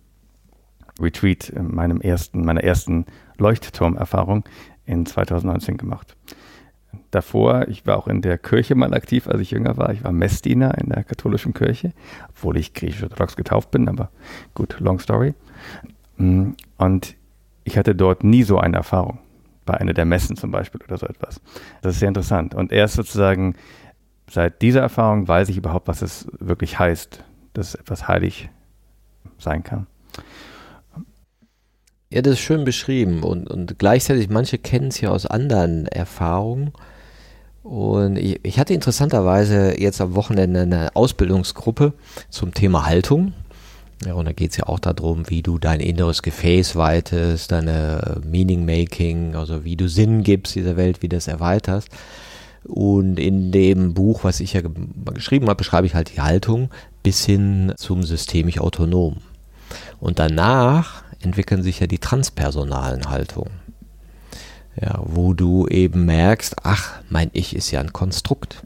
Retreat, meinem ersten, meiner ersten Leuchtturmerfahrung in 2019 gemacht davor, ich war auch in der Kirche mal aktiv, als ich jünger war. Ich war Messdiener in der katholischen Kirche, obwohl ich griechisch-orthodox getauft bin, aber gut, long story. Mm, und ich hatte dort nie so eine Erfahrung, bei einer der Messen zum Beispiel oder so etwas. Das ist sehr interessant. Und erst sozusagen seit dieser Erfahrung weiß ich überhaupt, was es wirklich heißt, dass etwas heilig sein kann. Ja, das ist schön beschrieben und, und gleichzeitig, manche kennen es ja aus anderen Erfahrungen. Und ich, ich hatte interessanterweise jetzt am Wochenende eine Ausbildungsgruppe zum Thema Haltung. Ja, und da geht es ja auch darum, wie du dein inneres Gefäß weitest, deine Meaning-Making, also wie du Sinn gibst dieser Welt, wie du das erweiterst. Und in dem Buch, was ich ja geschrieben habe, beschreibe ich halt die Haltung bis hin zum systemisch autonom. Und danach entwickeln sich ja die transpersonalen Haltungen. Ja, wo du eben merkst, ach, mein Ich ist ja ein Konstrukt.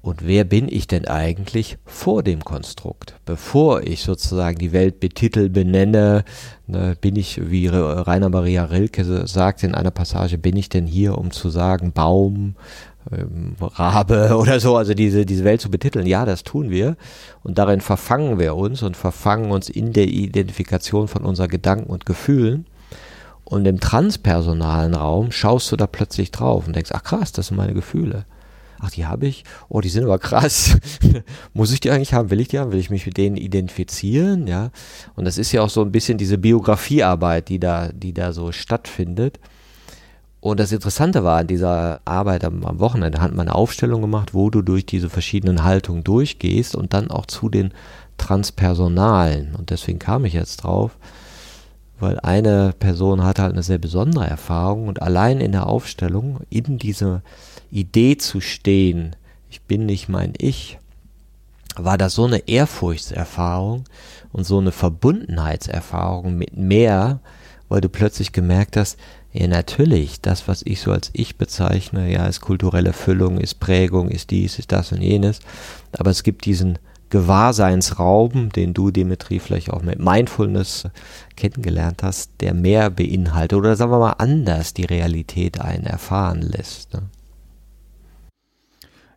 Und wer bin ich denn eigentlich vor dem Konstrukt? Bevor ich sozusagen die Welt betitel, benenne, ne, bin ich, wie Rainer Maria Rilke sagt in einer Passage, bin ich denn hier, um zu sagen, Baum, ähm, Rabe oder so, also diese, diese Welt zu betiteln. Ja, das tun wir. Und darin verfangen wir uns und verfangen uns in der Identifikation von unseren Gedanken und Gefühlen. Und im transpersonalen Raum schaust du da plötzlich drauf und denkst, ach krass, das sind meine Gefühle. Ach, die habe ich? Oh, die sind aber krass. Muss ich die eigentlich haben? Will ich die haben? Will ich mich mit denen identifizieren? Ja. Und das ist ja auch so ein bisschen diese Biografiearbeit, die da, die da so stattfindet. Und das Interessante war an dieser Arbeit am, am Wochenende, hat man eine Aufstellung gemacht, wo du durch diese verschiedenen Haltungen durchgehst und dann auch zu den Transpersonalen. Und deswegen kam ich jetzt drauf, weil eine Person hat halt eine sehr besondere Erfahrung und allein in der Aufstellung, in dieser Idee zu stehen, ich bin nicht mein Ich, war das so eine Ehrfurchtserfahrung und so eine Verbundenheitserfahrung mit mehr, weil du plötzlich gemerkt hast, ja, natürlich, das, was ich so als ich bezeichne, ja, ist kulturelle Füllung, ist Prägung, ist dies, ist das und jenes. Aber es gibt diesen Gewahrseinsraum, den du, Dimitri, vielleicht auch mit Mindfulness kennengelernt hast, der mehr beinhaltet oder sagen wir mal anders die Realität einen erfahren lässt. Ne?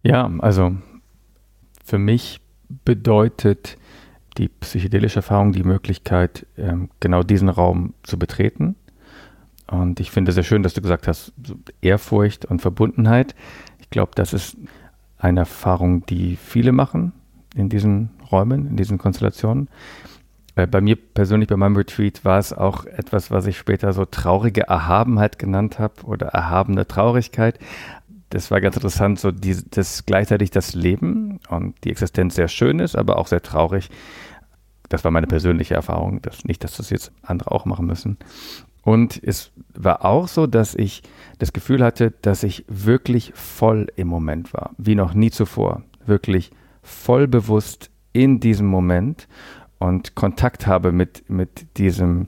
Ja, also für mich bedeutet die psychedelische Erfahrung die Möglichkeit, ähm, genau diesen Raum zu betreten und ich finde es sehr schön, dass du gesagt hast, Ehrfurcht und Verbundenheit. Ich glaube, das ist eine Erfahrung, die viele machen in diesen Räumen, in diesen Konstellationen. Äh, bei mir persönlich, bei meinem Retreat, war es auch etwas, was ich später so traurige Erhabenheit genannt habe oder erhabene Traurigkeit. Das war ganz interessant, so die, dass gleichzeitig das Leben und die Existenz sehr schön ist, aber auch sehr traurig. Das war meine persönliche Erfahrung. Das, nicht, dass das jetzt andere auch machen müssen. Und es war auch so, dass ich das Gefühl hatte, dass ich wirklich voll im Moment war, wie noch nie zuvor. Wirklich voll bewusst in diesem Moment und Kontakt habe mit, mit diesem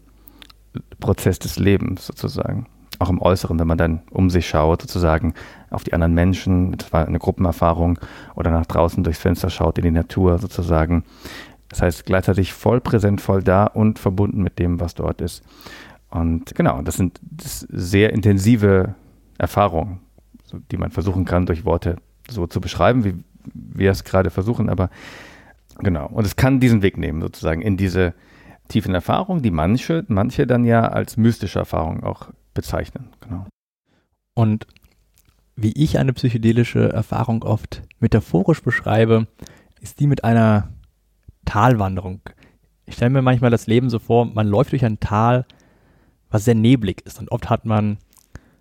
Prozess des Lebens sozusagen. Auch im Äußeren, wenn man dann um sich schaut, sozusagen auf die anderen Menschen, das war eine Gruppenerfahrung, oder nach draußen durchs Fenster schaut in die Natur sozusagen. Das heißt, gleichzeitig voll präsent, voll da und verbunden mit dem, was dort ist. Und genau, das sind das sehr intensive Erfahrungen, so, die man versuchen kann, durch Worte so zu beschreiben, wie wir es gerade versuchen. Aber genau, und es kann diesen Weg nehmen, sozusagen, in diese tiefen Erfahrungen, die manche, manche dann ja als mystische Erfahrung auch bezeichnen. Genau. Und wie ich eine psychedelische Erfahrung oft metaphorisch beschreibe, ist die mit einer Talwanderung. Ich stelle mir manchmal das Leben so vor, man läuft durch ein Tal, was sehr neblig ist und oft hat man,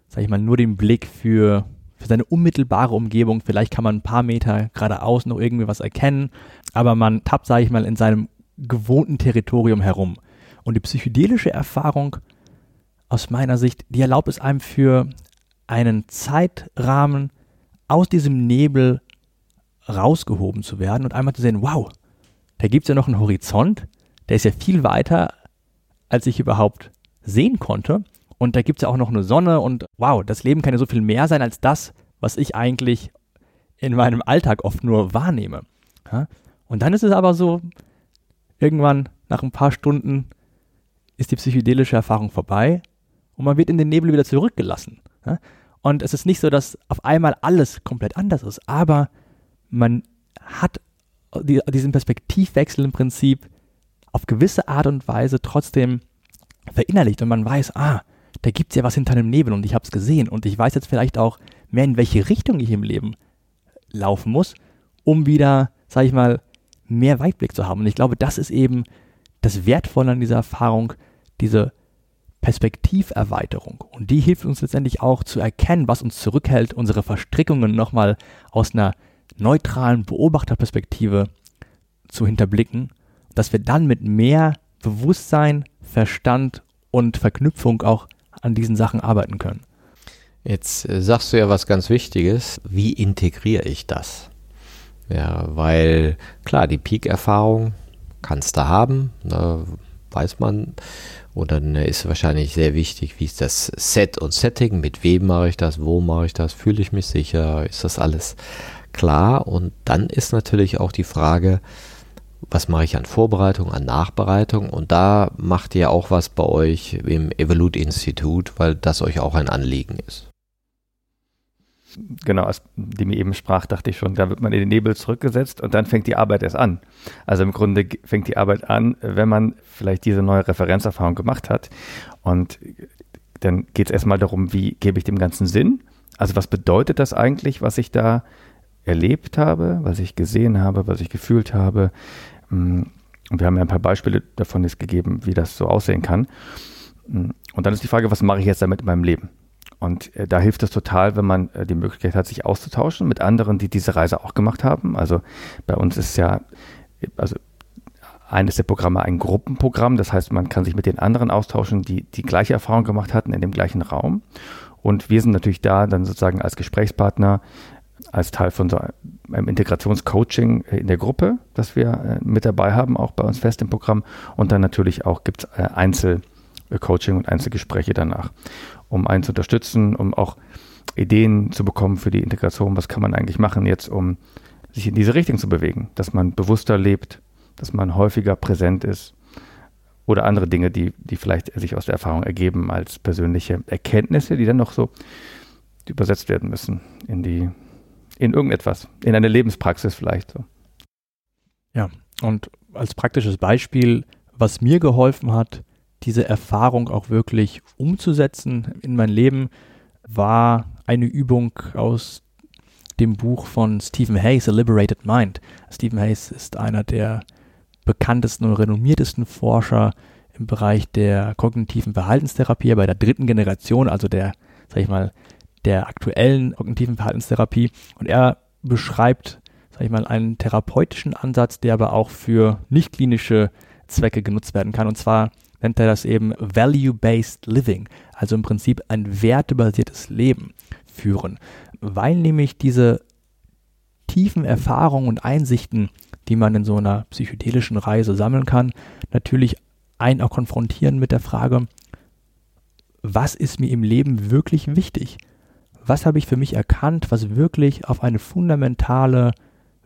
sag ich mal, nur den Blick für, für seine unmittelbare Umgebung. Vielleicht kann man ein paar Meter geradeaus noch irgendwie was erkennen, aber man tappt, sag ich mal, in seinem gewohnten Territorium herum. Und die psychedelische Erfahrung aus meiner Sicht, die erlaubt es einem für einen Zeitrahmen aus diesem Nebel rausgehoben zu werden und einmal zu sehen, wow, da gibt es ja noch einen Horizont, der ist ja viel weiter, als ich überhaupt sehen konnte. Und da gibt es ja auch noch eine Sonne und wow, das Leben kann ja so viel mehr sein als das, was ich eigentlich in meinem Alltag oft nur wahrnehme. Und dann ist es aber so, irgendwann nach ein paar Stunden ist die psychedelische Erfahrung vorbei und man wird in den Nebel wieder zurückgelassen. Und es ist nicht so, dass auf einmal alles komplett anders ist, aber man hat die, diesen Perspektivwechsel im Prinzip auf gewisse Art und Weise trotzdem verinnerlicht und man weiß, ah, da gibt es ja was hinter dem Nebel und ich habe es gesehen und ich weiß jetzt vielleicht auch mehr, in welche Richtung ich im Leben laufen muss, um wieder, sag ich mal, mehr Weitblick zu haben. Und ich glaube, das ist eben das Wertvolle an dieser Erfahrung, diese Perspektiverweiterung. Und die hilft uns letztendlich auch zu erkennen, was uns zurückhält, unsere Verstrickungen nochmal aus einer neutralen Beobachterperspektive zu hinterblicken, dass wir dann mit mehr Bewusstsein, Verstand und Verknüpfung auch an diesen Sachen arbeiten können. Jetzt äh, sagst du ja was ganz Wichtiges. Wie integriere ich das? Ja, weil klar, die Peak-Erfahrung kannst du haben, da weiß man. Und dann ist wahrscheinlich sehr wichtig, wie ist das Set und Setting, mit wem mache ich das, wo mache ich das, fühle ich mich sicher, ist das alles klar. Und dann ist natürlich auch die Frage, was mache ich an Vorbereitung, an Nachbereitung? Und da macht ihr auch was bei euch im Evolut Institut, weil das euch auch ein Anliegen ist. Genau, als die mir eben sprach, dachte ich schon, da wird man in den Nebel zurückgesetzt und dann fängt die Arbeit erst an. Also im Grunde fängt die Arbeit an, wenn man vielleicht diese neue Referenzerfahrung gemacht hat. Und dann geht es erstmal darum, wie gebe ich dem Ganzen Sinn? Also was bedeutet das eigentlich, was ich da erlebt habe, was ich gesehen habe, was ich gefühlt habe. Mm, und wir haben ja ein paar Beispiele davon jetzt gegeben, wie das so aussehen kann. Mm, und dann ist die Frage, was mache ich jetzt damit in meinem Leben? Und äh, da hilft es total, wenn man äh, die Möglichkeit hat, sich auszutauschen mit anderen, die diese Reise auch gemacht haben. Also bei uns ist ja, also eines der Programme ein Gruppenprogramm. Das heißt, man kann sich mit den anderen austauschen, die die gleiche Erfahrung gemacht hatten in dem gleichen Raum. Und wir sind natürlich da dann sozusagen als Gesprächspartner als Teil von so einem Integrationscoaching in der Gruppe, das wir äh, mit dabei haben, auch bei uns fest im Programm. Und dann natürlich auch gibt es äh, Einzelcoaching und Einzelgespräche danach, um einen zu unterstützen, um auch Ideen zu bekommen für die Integration. Was kann man eigentlich machen jetzt, um sich in diese Richtung zu bewegen, dass man bewusster lebt, dass man häufiger präsent ist oder andere Dinge, die, die vielleicht sich aus der Erfahrung ergeben als persönliche Erkenntnisse, die dann noch so übersetzt werden müssen in die in irgendetwas, in eine Lebenspraxis vielleicht so. Ja, und als praktisches Beispiel, was mir geholfen hat, diese Erfahrung auch wirklich umzusetzen in mein Leben, war eine Übung aus dem Buch von Stephen Hayes, A Liberated Mind. Stephen Hayes ist einer der bekanntesten und renommiertesten Forscher im Bereich der kognitiven Verhaltenstherapie, bei der dritten Generation, also der, sag ich mal, der aktuellen kognitiven Verhaltenstherapie. Und er beschreibt, sag ich mal, einen therapeutischen Ansatz, der aber auch für nicht klinische Zwecke genutzt werden kann. Und zwar nennt er das eben Value-Based Living, also im Prinzip ein wertebasiertes Leben führen, weil nämlich diese tiefen Erfahrungen und Einsichten, die man in so einer psychedelischen Reise sammeln kann, natürlich einen auch konfrontieren mit der Frage, was ist mir im Leben wirklich wichtig? Was habe ich für mich erkannt, was wirklich auf eine fundamentale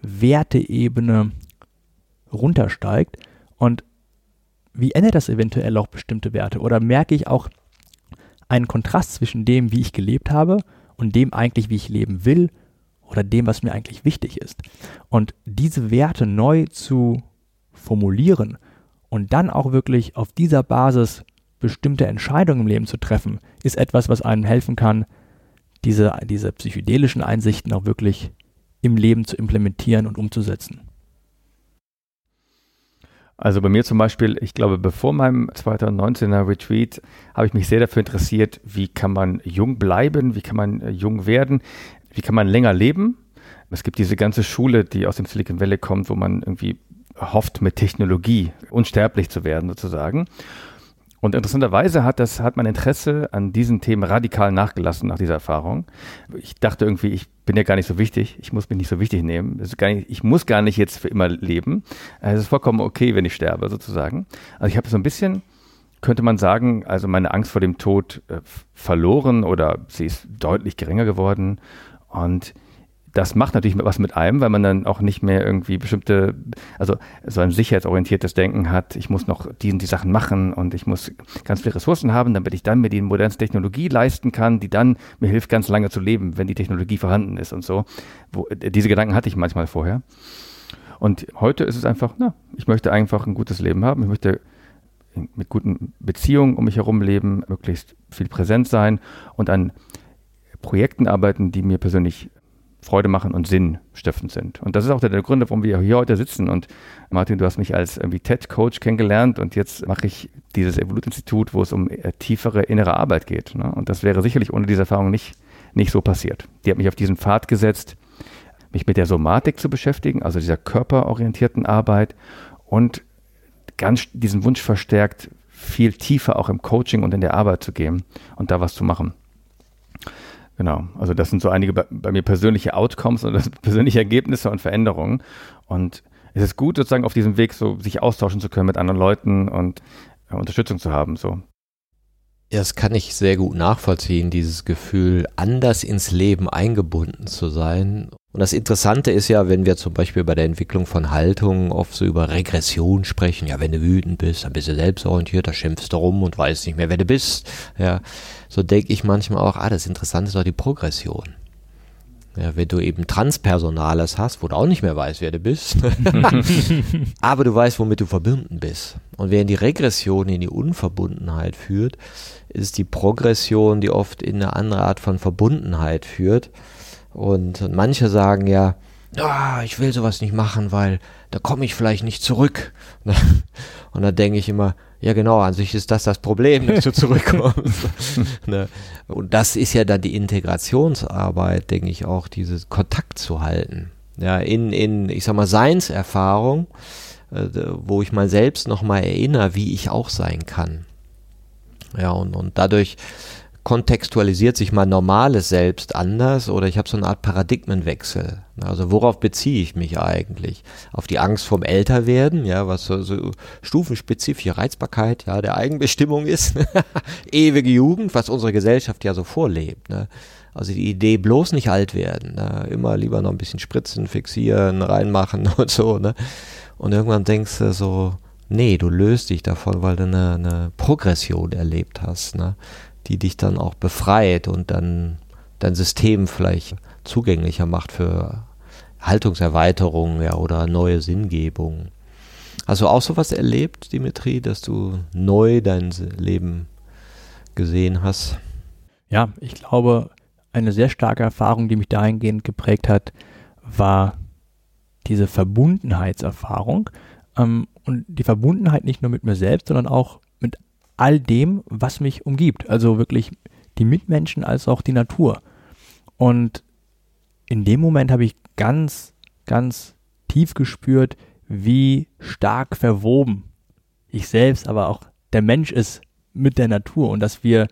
Werteebene runtersteigt und wie ändert das eventuell auch bestimmte Werte oder merke ich auch einen Kontrast zwischen dem, wie ich gelebt habe und dem eigentlich, wie ich leben will oder dem, was mir eigentlich wichtig ist. Und diese Werte neu zu formulieren und dann auch wirklich auf dieser Basis bestimmte Entscheidungen im Leben zu treffen, ist etwas, was einem helfen kann, diese, diese psychedelischen Einsichten auch wirklich im Leben zu implementieren und umzusetzen. Also bei mir zum Beispiel, ich glaube, bevor meinem 2019er Retreat habe ich mich sehr dafür interessiert, wie kann man jung bleiben, wie kann man äh, jung werden, wie kann man länger leben. Es gibt diese ganze Schule, die aus dem Silicon Valley kommt, wo man irgendwie hofft, mit Technologie unsterblich zu werden sozusagen. Und interessanterweise hat das, hat mein Interesse an diesen Themen radikal nachgelassen nach dieser Erfahrung. Ich dachte irgendwie, ich bin ja gar nicht so wichtig, ich muss mich nicht so wichtig nehmen. Nicht, ich muss gar nicht jetzt für immer leben. Es ist vollkommen okay, wenn ich sterbe, sozusagen. Also ich habe so ein bisschen, könnte man sagen, also meine Angst vor dem Tod äh, verloren oder sie ist deutlich geringer geworden. Und das macht natürlich was mit einem, weil man dann auch nicht mehr irgendwie bestimmte, also so ein sicherheitsorientiertes Denken hat, ich muss noch diesen die Sachen machen und ich muss ganz viele Ressourcen haben, damit ich dann mir die modernste Technologie leisten kann, die dann mir hilft, ganz lange zu leben, wenn die Technologie vorhanden ist und so. Wo, diese Gedanken hatte ich manchmal vorher. Und heute ist es einfach, na, ich möchte einfach ein gutes Leben haben, ich möchte mit guten Beziehungen um mich herum leben, möglichst viel präsent sein und an Projekten arbeiten, die mir persönlich Freude machen und sinnstiftend sind. Und das ist auch der, der Grund, warum wir hier heute sitzen. Und Martin, du hast mich als irgendwie TED-Coach kennengelernt und jetzt mache ich dieses Evolut-Institut, wo es um tiefere innere Arbeit geht. Ne? Und das wäre sicherlich ohne diese Erfahrung nicht, nicht so passiert. Die hat mich auf diesen Pfad gesetzt, mich mit der Somatik zu beschäftigen, also dieser körperorientierten Arbeit und ganz diesen Wunsch verstärkt, viel tiefer auch im Coaching und in der Arbeit zu gehen und da was zu machen. Genau, also das sind so einige bei, bei mir persönliche Outcomes oder persönliche Ergebnisse und Veränderungen. Und es ist gut, sozusagen auf diesem Weg so sich austauschen zu können mit anderen Leuten und äh, Unterstützung zu haben. So. Ja, das kann ich sehr gut nachvollziehen, dieses Gefühl, anders ins Leben eingebunden zu sein. Und das Interessante ist ja, wenn wir zum Beispiel bei der Entwicklung von Haltungen oft so über Regression sprechen, ja, wenn du wütend bist, dann bist du selbstorientiert, da schimpfst du rum und weißt nicht mehr, wer du bist. Ja, so denke ich manchmal auch, ah, das Interessante ist doch die Progression. Ja, wenn du eben Transpersonales hast, wo du auch nicht mehr weißt, wer du bist, aber du weißt, womit du verbunden bist. Und während die Regression in die Unverbundenheit führt, ist die Progression, die oft in eine andere Art von Verbundenheit führt. Und, und manche sagen ja, ah, ich will sowas nicht machen, weil da komme ich vielleicht nicht zurück. Und da denke ich immer, ja genau, an sich ist das das Problem, dass du zurückkommst. ne? Und das ist ja dann die Integrationsarbeit, denke ich auch, dieses Kontakt zu halten. Ja, in, in, ich sag mal, Seinserfahrung, äh, wo ich mal selbst nochmal erinnere, wie ich auch sein kann. Ja, und, und dadurch kontextualisiert sich mein normales Selbst anders oder ich habe so eine Art Paradigmenwechsel. Also worauf beziehe ich mich eigentlich? Auf die Angst vom Älterwerden, ja, was so, so stufenspezifische Reizbarkeit, ja, der Eigenbestimmung ist, ewige Jugend, was unsere Gesellschaft ja so vorlebt. Ne? Also die Idee bloß nicht alt werden, ne? immer lieber noch ein bisschen spritzen, fixieren, reinmachen und so. Ne? Und irgendwann denkst du so, nee, du löst dich davon, weil du eine, eine Progression erlebt hast. Ne? Die dich dann auch befreit und dann dein System vielleicht zugänglicher macht für Haltungserweiterungen ja, oder neue Sinngebungen. Hast du auch sowas erlebt, Dimitri, dass du neu dein Leben gesehen hast? Ja, ich glaube, eine sehr starke Erfahrung, die mich dahingehend geprägt hat, war diese Verbundenheitserfahrung. Ähm, und die Verbundenheit nicht nur mit mir selbst, sondern auch all dem, was mich umgibt. Also wirklich die Mitmenschen als auch die Natur. Und in dem Moment habe ich ganz, ganz tief gespürt, wie stark verwoben ich selbst, aber auch der Mensch ist mit der Natur und dass wir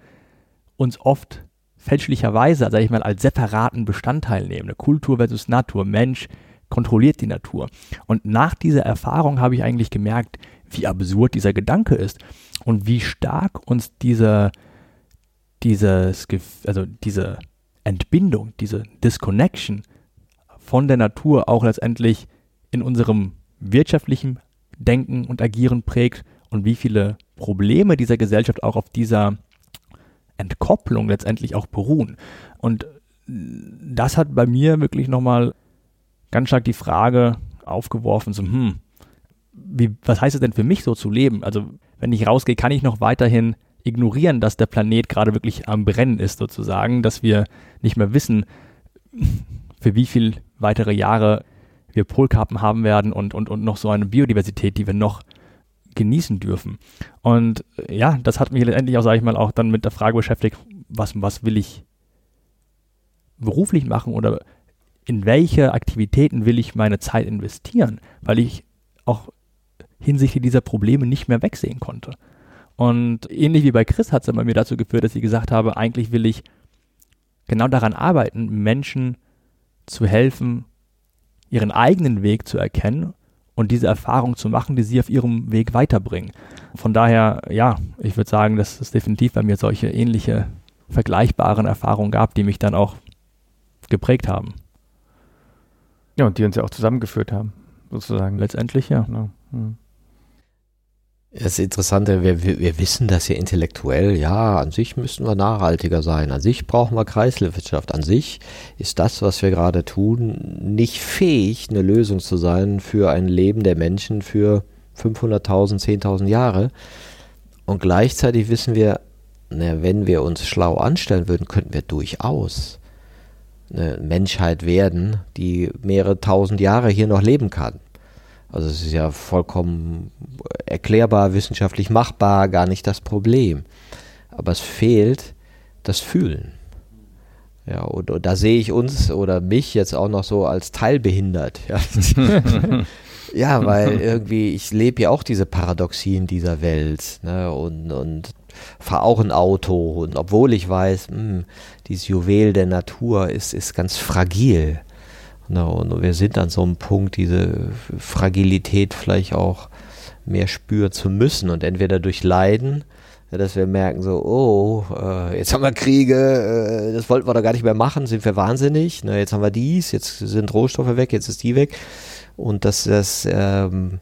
uns oft fälschlicherweise, sage ich mal, als separaten Bestandteil nehmen. Kultur versus Natur. Mensch kontrolliert die Natur. Und nach dieser Erfahrung habe ich eigentlich gemerkt, wie absurd dieser Gedanke ist und wie stark uns diese, dieses, also diese Entbindung, diese Disconnection von der Natur auch letztendlich in unserem wirtschaftlichen Denken und Agieren prägt und wie viele Probleme dieser Gesellschaft auch auf dieser Entkopplung letztendlich auch beruhen. Und das hat bei mir wirklich nochmal ganz stark die Frage aufgeworfen, so, hm, wie, was heißt es denn für mich so zu leben? Also wenn ich rausgehe, kann ich noch weiterhin ignorieren, dass der Planet gerade wirklich am Brennen ist sozusagen, dass wir nicht mehr wissen, für wie viel weitere Jahre wir Polkappen haben werden und, und, und noch so eine Biodiversität, die wir noch genießen dürfen. Und äh, ja, das hat mich letztendlich auch, sage ich mal, auch dann mit der Frage beschäftigt, was, was will ich beruflich machen oder in welche Aktivitäten will ich meine Zeit investieren, weil ich auch hinsichtlich dieser Probleme nicht mehr wegsehen konnte. Und ähnlich wie bei Chris hat es dann bei mir dazu geführt, dass ich gesagt habe, eigentlich will ich genau daran arbeiten, Menschen zu helfen, ihren eigenen Weg zu erkennen und diese Erfahrung zu machen, die sie auf ihrem Weg weiterbringen. Von daher, ja, ich würde sagen, dass es definitiv bei mir solche ähnliche, vergleichbaren Erfahrungen gab, die mich dann auch geprägt haben. Ja, und die uns ja auch zusammengeführt haben, sozusagen. Letztendlich, ja. Genau. Hm. Das Interessante, wir, wir wissen das ja intellektuell, ja, an sich müssten wir nachhaltiger sein, an sich brauchen wir Kreislaufwirtschaft, an sich ist das, was wir gerade tun, nicht fähig, eine Lösung zu sein für ein Leben der Menschen für 500.000, 10.000 Jahre. Und gleichzeitig wissen wir, na, wenn wir uns schlau anstellen würden, könnten wir durchaus eine Menschheit werden, die mehrere tausend Jahre hier noch leben kann. Also es ist ja vollkommen erklärbar, wissenschaftlich machbar, gar nicht das Problem. Aber es fehlt das Fühlen. Ja, und, und da sehe ich uns oder mich jetzt auch noch so als teilbehindert. Ja, ja weil irgendwie, ich lebe ja auch diese Paradoxien dieser Welt ne, und, und fahre auch ein Auto. Und obwohl ich weiß, mh, hm, dieses Juwel der Natur ist, ist ganz fragil. Na, und wir sind an so einem Punkt, diese Fragilität vielleicht auch mehr spüren zu müssen und entweder durch Leiden, dass wir merken so, oh, äh, jetzt haben wir Kriege, äh, das wollten wir doch gar nicht mehr machen, sind wir wahnsinnig, jetzt haben wir dies, jetzt sind Rohstoffe weg, jetzt ist die weg. Und dass das ähm,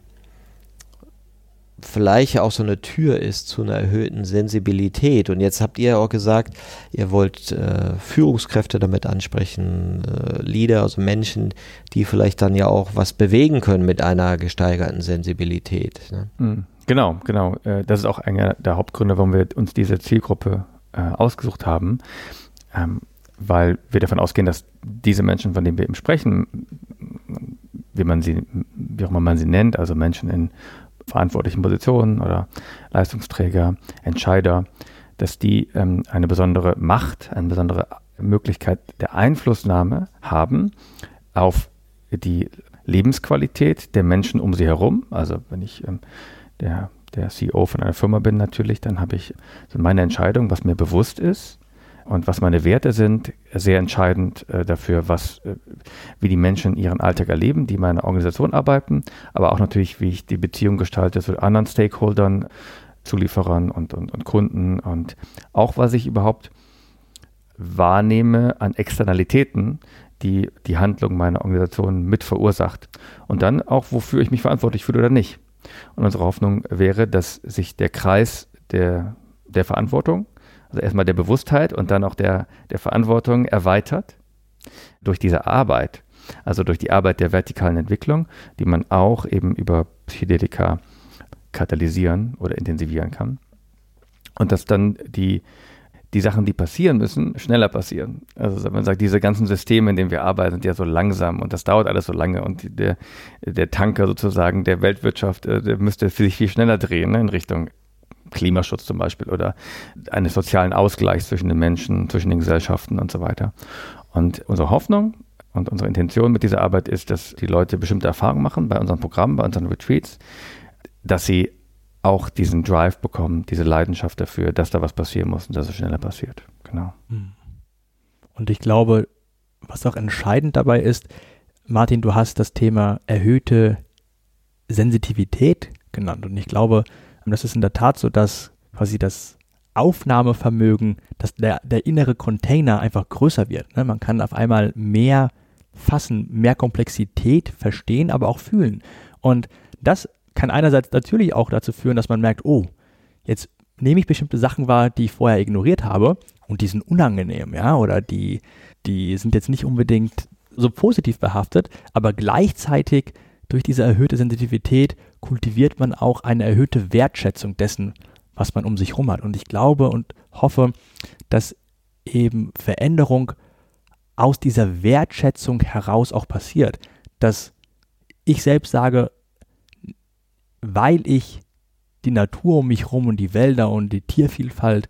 vielleicht auch so eine Tür ist zu einer erhöhten Sensibilität. Und jetzt habt ihr auch gesagt, ihr wollt äh, Führungskräfte damit ansprechen, äh, Leader, also Menschen, die vielleicht dann ja auch was bewegen können mit einer gesteigerten Sensibilität. Ne? Hm, genau, genau. Äh, das ist auch einer der Hauptgründe, warum wir uns diese Zielgruppe äh, ausgesucht haben. Ähm, weil wir davon ausgehen, dass diese Menschen, von denen wir eben sprechen, wie man sie, wie auch immer man sie nennt, also Menschen in verantwortlichen Positionen oder Leistungsträger, Entscheider, dass die ähm, eine besondere Macht, eine besondere Möglichkeit der Einflussnahme haben auf die Lebensqualität der Menschen um sie herum. Also wenn ich ähm, der, der CEO von einer Firma bin natürlich, dann habe ich so meine Entscheidung, was mir bewusst ist und was meine Werte sind, sehr entscheidend äh, dafür, was, äh, wie die Menschen ihren Alltag erleben, die meine Organisation arbeiten, aber auch natürlich, wie ich die Beziehung gestalte zu anderen Stakeholdern, Zulieferern und, und, und Kunden und auch was ich überhaupt wahrnehme an Externalitäten, die die Handlung meiner Organisation mit verursacht. Und dann auch, wofür ich mich verantwortlich fühle oder nicht. Und unsere Hoffnung wäre, dass sich der Kreis der, der Verantwortung also erstmal der Bewusstheit und dann auch der, der Verantwortung erweitert durch diese Arbeit, also durch die Arbeit der vertikalen Entwicklung, die man auch eben über Psychedelika katalysieren oder intensivieren kann. Und dass dann die, die Sachen, die passieren müssen, schneller passieren. Also man sagt, diese ganzen Systeme, in denen wir arbeiten, sind ja so langsam und das dauert alles so lange und der, der Tanker sozusagen der Weltwirtschaft, äh, der müsste sich viel schneller drehen ne, in Richtung Klimaschutz zum Beispiel oder eines sozialen Ausgleichs zwischen den Menschen, zwischen den Gesellschaften und so weiter. Und unsere Hoffnung und unsere Intention mit dieser Arbeit ist, dass die Leute bestimmte Erfahrungen machen bei unseren Programmen, bei unseren Retreats, dass sie auch diesen Drive bekommen, diese Leidenschaft dafür, dass da was passieren muss und dass es schneller passiert. Genau. Hm. Und ich glaube, was auch entscheidend dabei ist, Martin, du hast das Thema erhöhte Sensitivität genannt. Und ich glaube, das ist in der Tat so, dass quasi das Aufnahmevermögen, dass der, der innere Container einfach größer wird. Ne? Man kann auf einmal mehr fassen, mehr Komplexität verstehen, aber auch fühlen. Und das kann einerseits natürlich auch dazu führen, dass man merkt, oh, jetzt nehme ich bestimmte Sachen wahr, die ich vorher ignoriert habe und die sind unangenehm, ja, oder die, die sind jetzt nicht unbedingt so positiv behaftet, aber gleichzeitig durch diese erhöhte Sensitivität kultiviert man auch eine erhöhte Wertschätzung dessen, was man um sich herum hat. Und ich glaube und hoffe, dass eben Veränderung aus dieser Wertschätzung heraus auch passiert. Dass ich selbst sage, weil ich die Natur um mich herum und die Wälder und die Tiervielfalt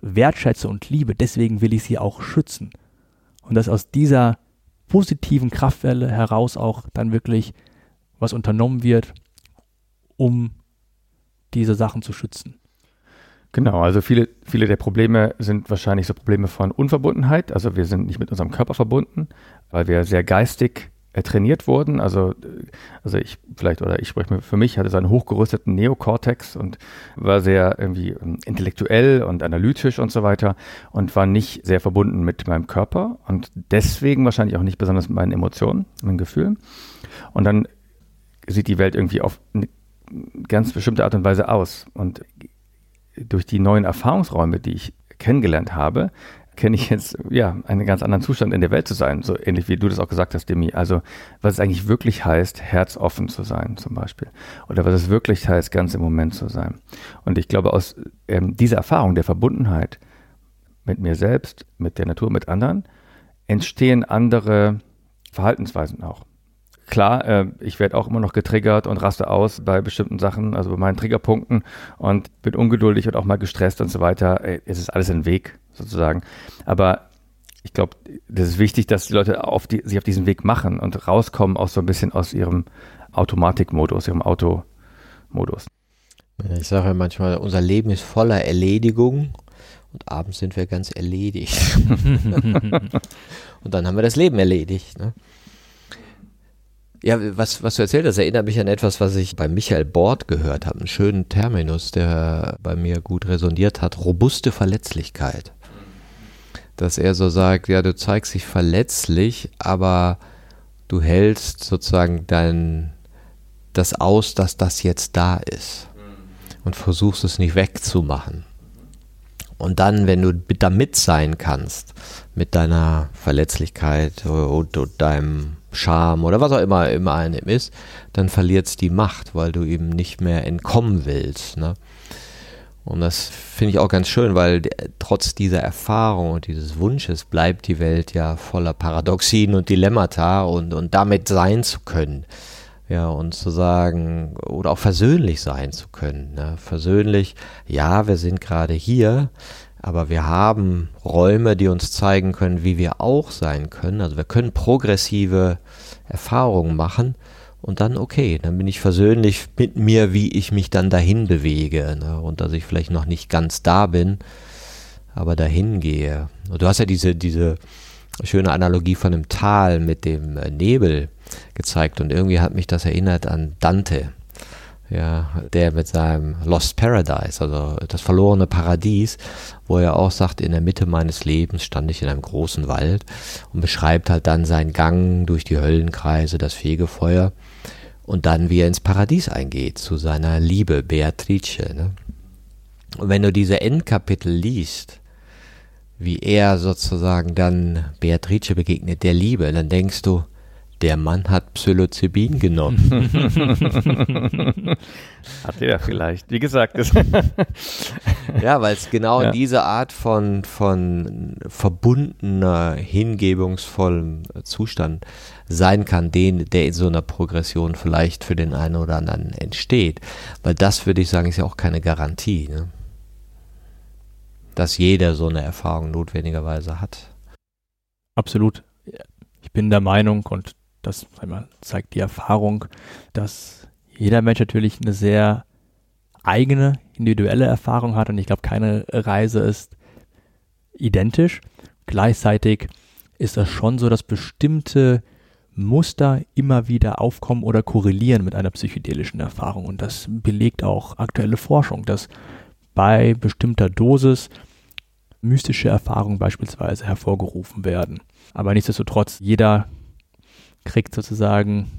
wertschätze und liebe, deswegen will ich sie auch schützen. Und dass aus dieser positiven Kraftwelle heraus auch dann wirklich was unternommen wird, um diese Sachen zu schützen. Genau, also viele, viele der Probleme sind wahrscheinlich so Probleme von Unverbundenheit. Also wir sind nicht mit unserem Körper verbunden, weil wir sehr geistig äh, trainiert wurden. Also, also ich vielleicht, oder ich spreche für mich, hatte so einen hochgerüsteten Neokortex und war sehr irgendwie ähm, intellektuell und analytisch und so weiter und war nicht sehr verbunden mit meinem Körper und deswegen wahrscheinlich auch nicht besonders mit meinen Emotionen, meinen Gefühlen. Und dann sieht die Welt irgendwie auf eine ganz bestimmte Art und Weise aus. Und durch die neuen Erfahrungsräume, die ich kennengelernt habe, kenne ich jetzt ja einen ganz anderen Zustand in der Welt zu sein, so ähnlich wie du das auch gesagt hast, Demi. Also was es eigentlich wirklich heißt, herzoffen zu sein, zum Beispiel, oder was es wirklich heißt, ganz im Moment zu sein. Und ich glaube, aus ähm, dieser Erfahrung der Verbundenheit mit mir selbst, mit der Natur, mit anderen, entstehen andere Verhaltensweisen auch klar, äh, ich werde auch immer noch getriggert und raste aus bei bestimmten Sachen, also bei meinen Triggerpunkten und bin ungeduldig und auch mal gestresst und so weiter. Äh, es ist alles ein Weg sozusagen. Aber ich glaube, das ist wichtig, dass die Leute auf die, sich auf diesen Weg machen und rauskommen auch so ein bisschen aus ihrem Automatikmodus, ihrem Automodus. Ich sage manchmal, unser Leben ist voller Erledigung und abends sind wir ganz erledigt. und dann haben wir das Leben erledigt. Ne? Ja, was, was du erzählt hast, erinnert mich an etwas, was ich bei Michael Bord gehört habe. Einen schönen Terminus, der bei mir gut resoniert hat. Robuste Verletzlichkeit. Dass er so sagt, ja, du zeigst dich verletzlich, aber du hältst sozusagen dein, das aus, dass das jetzt da ist. Und versuchst es nicht wegzumachen. Und dann, wenn du damit sein kannst, mit deiner Verletzlichkeit und, und deinem Scham oder was auch immer im einem ist, dann verliert es die Macht, weil du eben nicht mehr entkommen willst. Ne? Und das finde ich auch ganz schön, weil trotz dieser Erfahrung und dieses Wunsches bleibt die Welt ja voller Paradoxien und Dilemmata und, und damit sein zu können. Ja, und zu sagen, oder auch versöhnlich sein zu können. Ne? Versöhnlich, ja, wir sind gerade hier, aber wir haben Räume, die uns zeigen können, wie wir auch sein können. Also wir können progressive Erfahrungen machen und dann okay, dann bin ich versöhnlich mit mir, wie ich mich dann dahin bewege ne? und dass ich vielleicht noch nicht ganz da bin, aber dahin gehe. Und du hast ja diese, diese schöne Analogie von dem Tal mit dem Nebel gezeigt und irgendwie hat mich das erinnert an Dante ja, der mit seinem Lost Paradise, also das verlorene Paradies, wo er auch sagt, in der Mitte meines Lebens stand ich in einem großen Wald und beschreibt halt dann seinen Gang durch die Höllenkreise, das Fegefeuer und dann, wie er ins Paradies eingeht, zu seiner Liebe Beatrice. Ne? Und wenn du diese Endkapitel liest, wie er sozusagen dann Beatrice begegnet, der Liebe, dann denkst du, der Mann hat Psilocybin genommen. hat er vielleicht, wie gesagt. ja, weil es genau ja. diese Art von, von verbundener, hingebungsvollem Zustand sein kann, den, der in so einer Progression vielleicht für den einen oder anderen entsteht. Weil das, würde ich sagen, ist ja auch keine Garantie, ne? dass jeder so eine Erfahrung notwendigerweise hat. Absolut. Ich bin der Meinung, und das mal, zeigt die Erfahrung, dass jeder Mensch natürlich eine sehr eigene, individuelle Erfahrung hat und ich glaube, keine Reise ist identisch. Gleichzeitig ist es schon so, dass bestimmte Muster immer wieder aufkommen oder korrelieren mit einer psychedelischen Erfahrung. Und das belegt auch aktuelle Forschung, dass bei bestimmter Dosis mystische Erfahrungen beispielsweise hervorgerufen werden. Aber nichtsdestotrotz, jeder kriegt sozusagen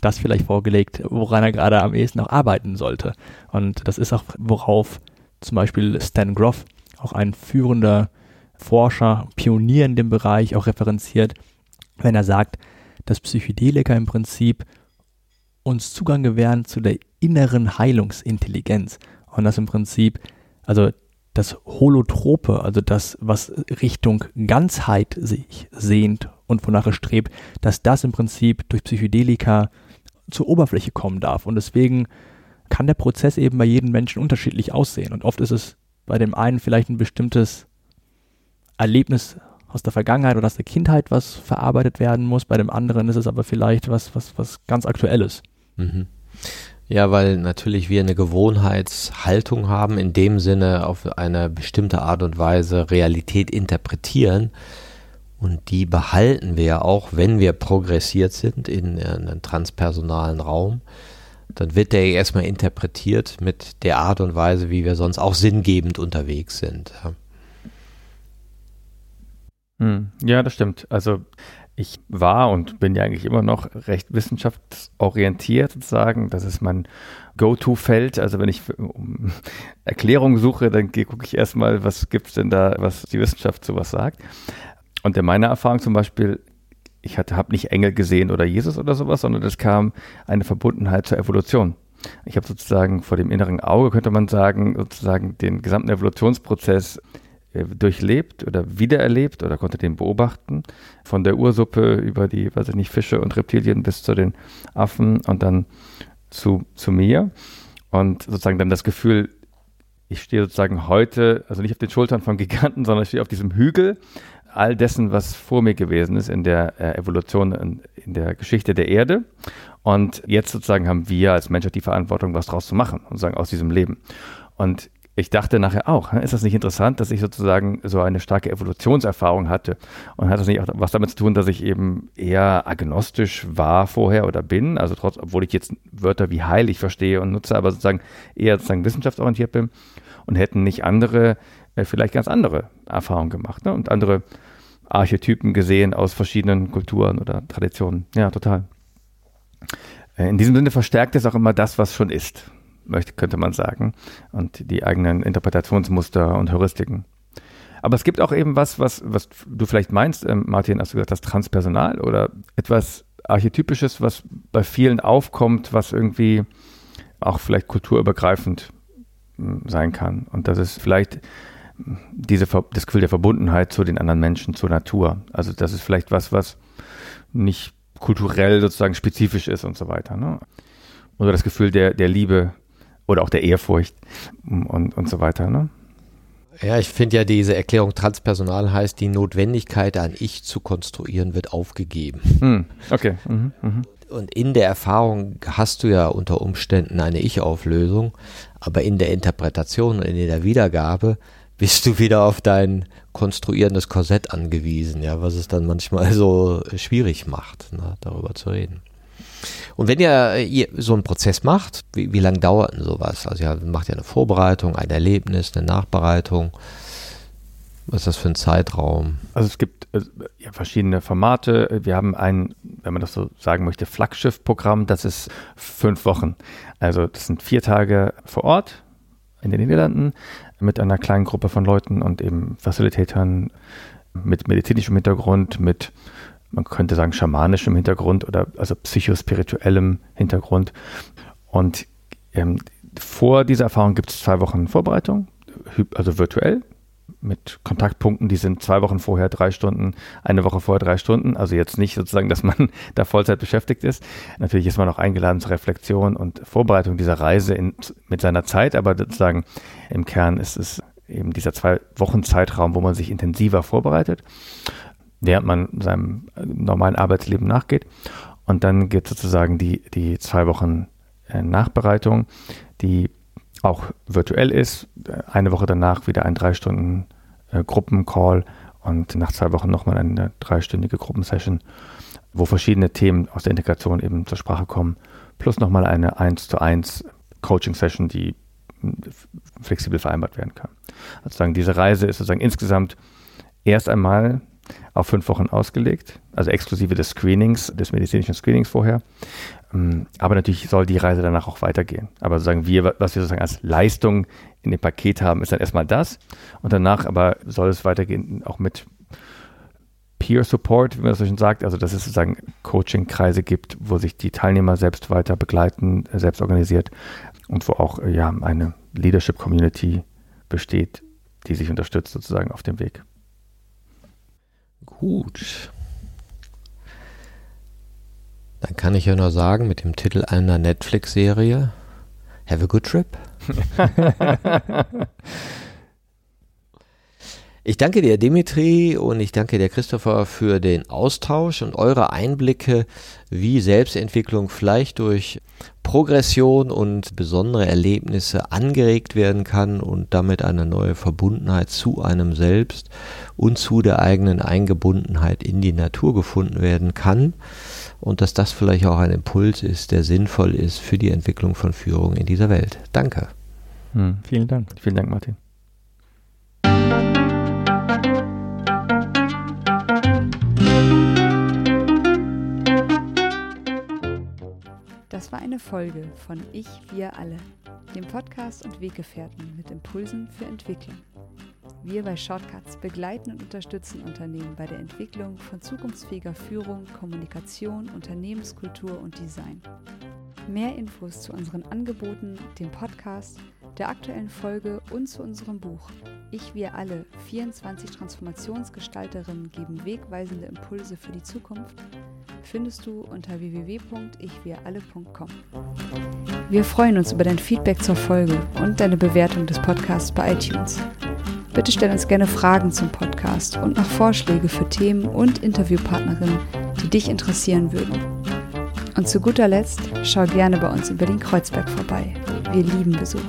das vielleicht vorgelegt, woran er gerade am ehesten noch arbeiten sollte. Und das ist auch, worauf zum Beispiel Stan Groff, auch ein führender Forscher, Pionier in dem Bereich, auch referenziert, wenn er sagt, dass Psychedelika im Prinzip uns Zugang gewähren zu der inneren Heilungsintelligenz und dass im Prinzip Also das Holotrope, also das, was Richtung Ganzheit sich sehnt und wonach es strebt, dass das im Prinzip durch Psychedelika zur Oberfläche kommen darf. Und deswegen kann der Prozess eben bei jedem Menschen unterschiedlich aussehen. Und oft ist es bei dem einen vielleicht ein bestimmtes Erlebnis aus der Vergangenheit oder aus der Kindheit, was verarbeitet werden muss. Bei dem anderen ist es aber vielleicht was, was, was ganz Aktuelles. Mhm. Ja, weil natürlich wir eine Gewohnheitshaltung haben, in dem Sinne auf eine bestimmte Art und Weise Realität interpretieren. Und die behalten wir ja auch, wenn wir progressiert sind in, in einem transpersonalen Raum. Dann wird der erstmal interpretiert mit der Art und Weise, wie wir sonst auch sinngebend unterwegs sind. Hm, ja, das stimmt. Also ich war und bin ja eigentlich immer noch recht wissenschaftsorientiert sozusagen. Das ist mein Go-To-Feld. Also wenn ich um Erklärungen suche, dann gucke ich erstmal, was gibt es denn da, was die Wissenschaft zu was sagt. Und in meiner Erfahrung zum Beispiel, ich habe nicht Engel gesehen oder Jesus oder sowas, sondern es kam eine Verbundenheit zur Evolution. Ich habe sozusagen vor dem inneren Auge, könnte man sagen, sozusagen den gesamten Evolutionsprozess äh, durchlebt oder wiedererlebt oder konnte den beobachten. Von der Ursuppe über die, weiß ich nicht, Fische und Reptilien bis zu den Affen und dann zu, zu mir. Und sozusagen dann das Gefühl, ich stehe sozusagen heute, also nicht auf den Schultern von Giganten, sondern ich stehe auf diesem Hügel all dessen, was vor mir gewesen ist in der äh, Evolution, in, in, der Geschichte der Erde. Und jetzt sozusagen haben wir als Menschheit die Verantwortung, was draus zu machen, sozusagen aus diesem Leben. Und ich dachte nachher auch, ist das nicht interessant, dass ich sozusagen so eine starke Evolutionserfahrung hatte? Und hat das nicht auch was damit zu tun, dass ich eben eher agnostisch war vorher oder bin? Also trotz, obwohl ich jetzt Wörter wie heilig verstehe und nutze, aber sozusagen eher sozusagen wissenschaftsorientiert bin und hätten nicht andere äh, vielleicht ganz andere Erfahrungen gemacht ne? und andere Archetypen gesehen aus verschiedenen Kulturen oder Traditionen. Ja, total. Äh, in diesem Sinne verstärkt es auch immer das, was schon ist möchte, könnte man sagen. Und die eigenen Interpretationsmuster und Heuristiken. Aber es gibt auch eben was, was, was du vielleicht meinst, ähm, Martin, hast du gesagt, das Transpersonal oder etwas Archetypisches, was bei vielen aufkommt, was irgendwie auch vielleicht kulturübergreifend hm, sein kann. Und das ist vielleicht diese, das Gefühl der Verbundenheit zu den anderen Menschen, zur Natur. Also das ist vielleicht was, was nicht kulturell sozusagen spezifisch ist und so weiter. Ne? Oder das Gefühl der, der Liebe oder auch der Ehrfurcht und, und so weiter. Ne? Ja, ich finde ja, diese Erklärung transpersonal heißt, die Notwendigkeit, ein Ich zu konstruieren, wird aufgegeben. Hm, okay. Mhm, mh. Und in der Erfahrung hast du ja unter Umständen eine Ich-Auflösung, aber in der Interpretation und in der Wiedergabe bist du wieder auf dein konstruierendes Korsett angewiesen, ja, was es dann manchmal so schwierig macht, ne, darüber zu reden. Und wenn ihr, ihr so einen Prozess macht, wie, wie lange dauert denn sowas? Also ihr macht ja eine Vorbereitung, ein Erlebnis, eine Nachbereitung. Was ist das für ein Zeitraum? Also es gibt äh, ja, verschiedene Formate. Wir haben ein, wenn man das so sagen möchte, Flaggschiff-Programm, das ist fünf Wochen. Also das sind vier Tage vor Ort in den Niederlanden mit einer kleinen Gruppe von Leuten und eben Facilitatern mit medizinischem Hintergrund, mit man könnte sagen, schamanischem Hintergrund oder also psychospirituellem Hintergrund. Und ähm, vor dieser Erfahrung gibt es zwei Wochen Vorbereitung, also virtuell, mit Kontaktpunkten, die sind zwei Wochen vorher drei Stunden, eine Woche vorher drei Stunden. Also jetzt nicht sozusagen, dass man da Vollzeit beschäftigt ist. Natürlich ist man auch eingeladen zur Reflexion und Vorbereitung dieser Reise in, mit seiner Zeit, aber sozusagen im Kern ist es eben dieser zwei Wochen Zeitraum, wo man sich intensiver vorbereitet während man seinem normalen Arbeitsleben nachgeht. Und dann geht sozusagen die, die zwei Wochen äh, Nachbereitung, die auch virtuell ist. Eine Woche danach wieder ein drei Stunden äh, Gruppencall und nach zwei Wochen nochmal eine dreistündige Gruppensession, wo verschiedene Themen aus der Integration eben zur Sprache kommen. Plus nochmal eine 1 zu 1 Coaching-Session, die flexibel vereinbart werden kann. Also sagen, diese Reise ist sozusagen insgesamt erst einmal auf fünf Wochen ausgelegt, also exklusive des Screenings, des medizinischen Screenings vorher. Ähm, aber natürlich soll die Reise danach auch weitergehen. Aber sozusagen wir, was wir sozusagen als Leistung in dem Paket haben, ist dann erstmal das. Und danach aber soll es weitergehen auch mit Peer Support, wie man das so schon sagt, also dass es sozusagen Coaching-Kreise gibt, wo sich die Teilnehmer selbst weiter begleiten, selbst organisiert und wo auch ja eine Leadership Community besteht, die sich unterstützt sozusagen auf dem Weg. Gut. Dann kann ich ja nur sagen, mit dem Titel einer Netflix-Serie, Have a good trip. Ich danke dir, Dimitri, und ich danke dir, Christopher, für den Austausch und eure Einblicke, wie Selbstentwicklung vielleicht durch Progression und besondere Erlebnisse angeregt werden kann und damit eine neue Verbundenheit zu einem selbst und zu der eigenen Eingebundenheit in die Natur gefunden werden kann und dass das vielleicht auch ein Impuls ist, der sinnvoll ist für die Entwicklung von Führung in dieser Welt. Danke. Hm, vielen Dank. Vielen Dank, Martin. Das war eine Folge von Ich, wir alle, dem Podcast und Weggefährten mit Impulsen für Entwicklung. Wir bei Shortcuts begleiten und unterstützen Unternehmen bei der Entwicklung von zukunftsfähiger Führung, Kommunikation, Unternehmenskultur und Design. Mehr Infos zu unseren Angeboten, dem Podcast, der aktuellen Folge und zu unserem Buch Ich, wir alle, 24 Transformationsgestalterinnen geben wegweisende Impulse für die Zukunft findest du unter www.ichwiralle.com. Wir freuen uns über dein Feedback zur Folge und deine Bewertung des Podcasts bei iTunes. Bitte stell uns gerne Fragen zum Podcast und noch Vorschläge für Themen und Interviewpartnerinnen, die dich interessieren würden. Und zu guter Letzt schau gerne bei uns in Berlin-Kreuzberg vorbei. Wir lieben Besuch.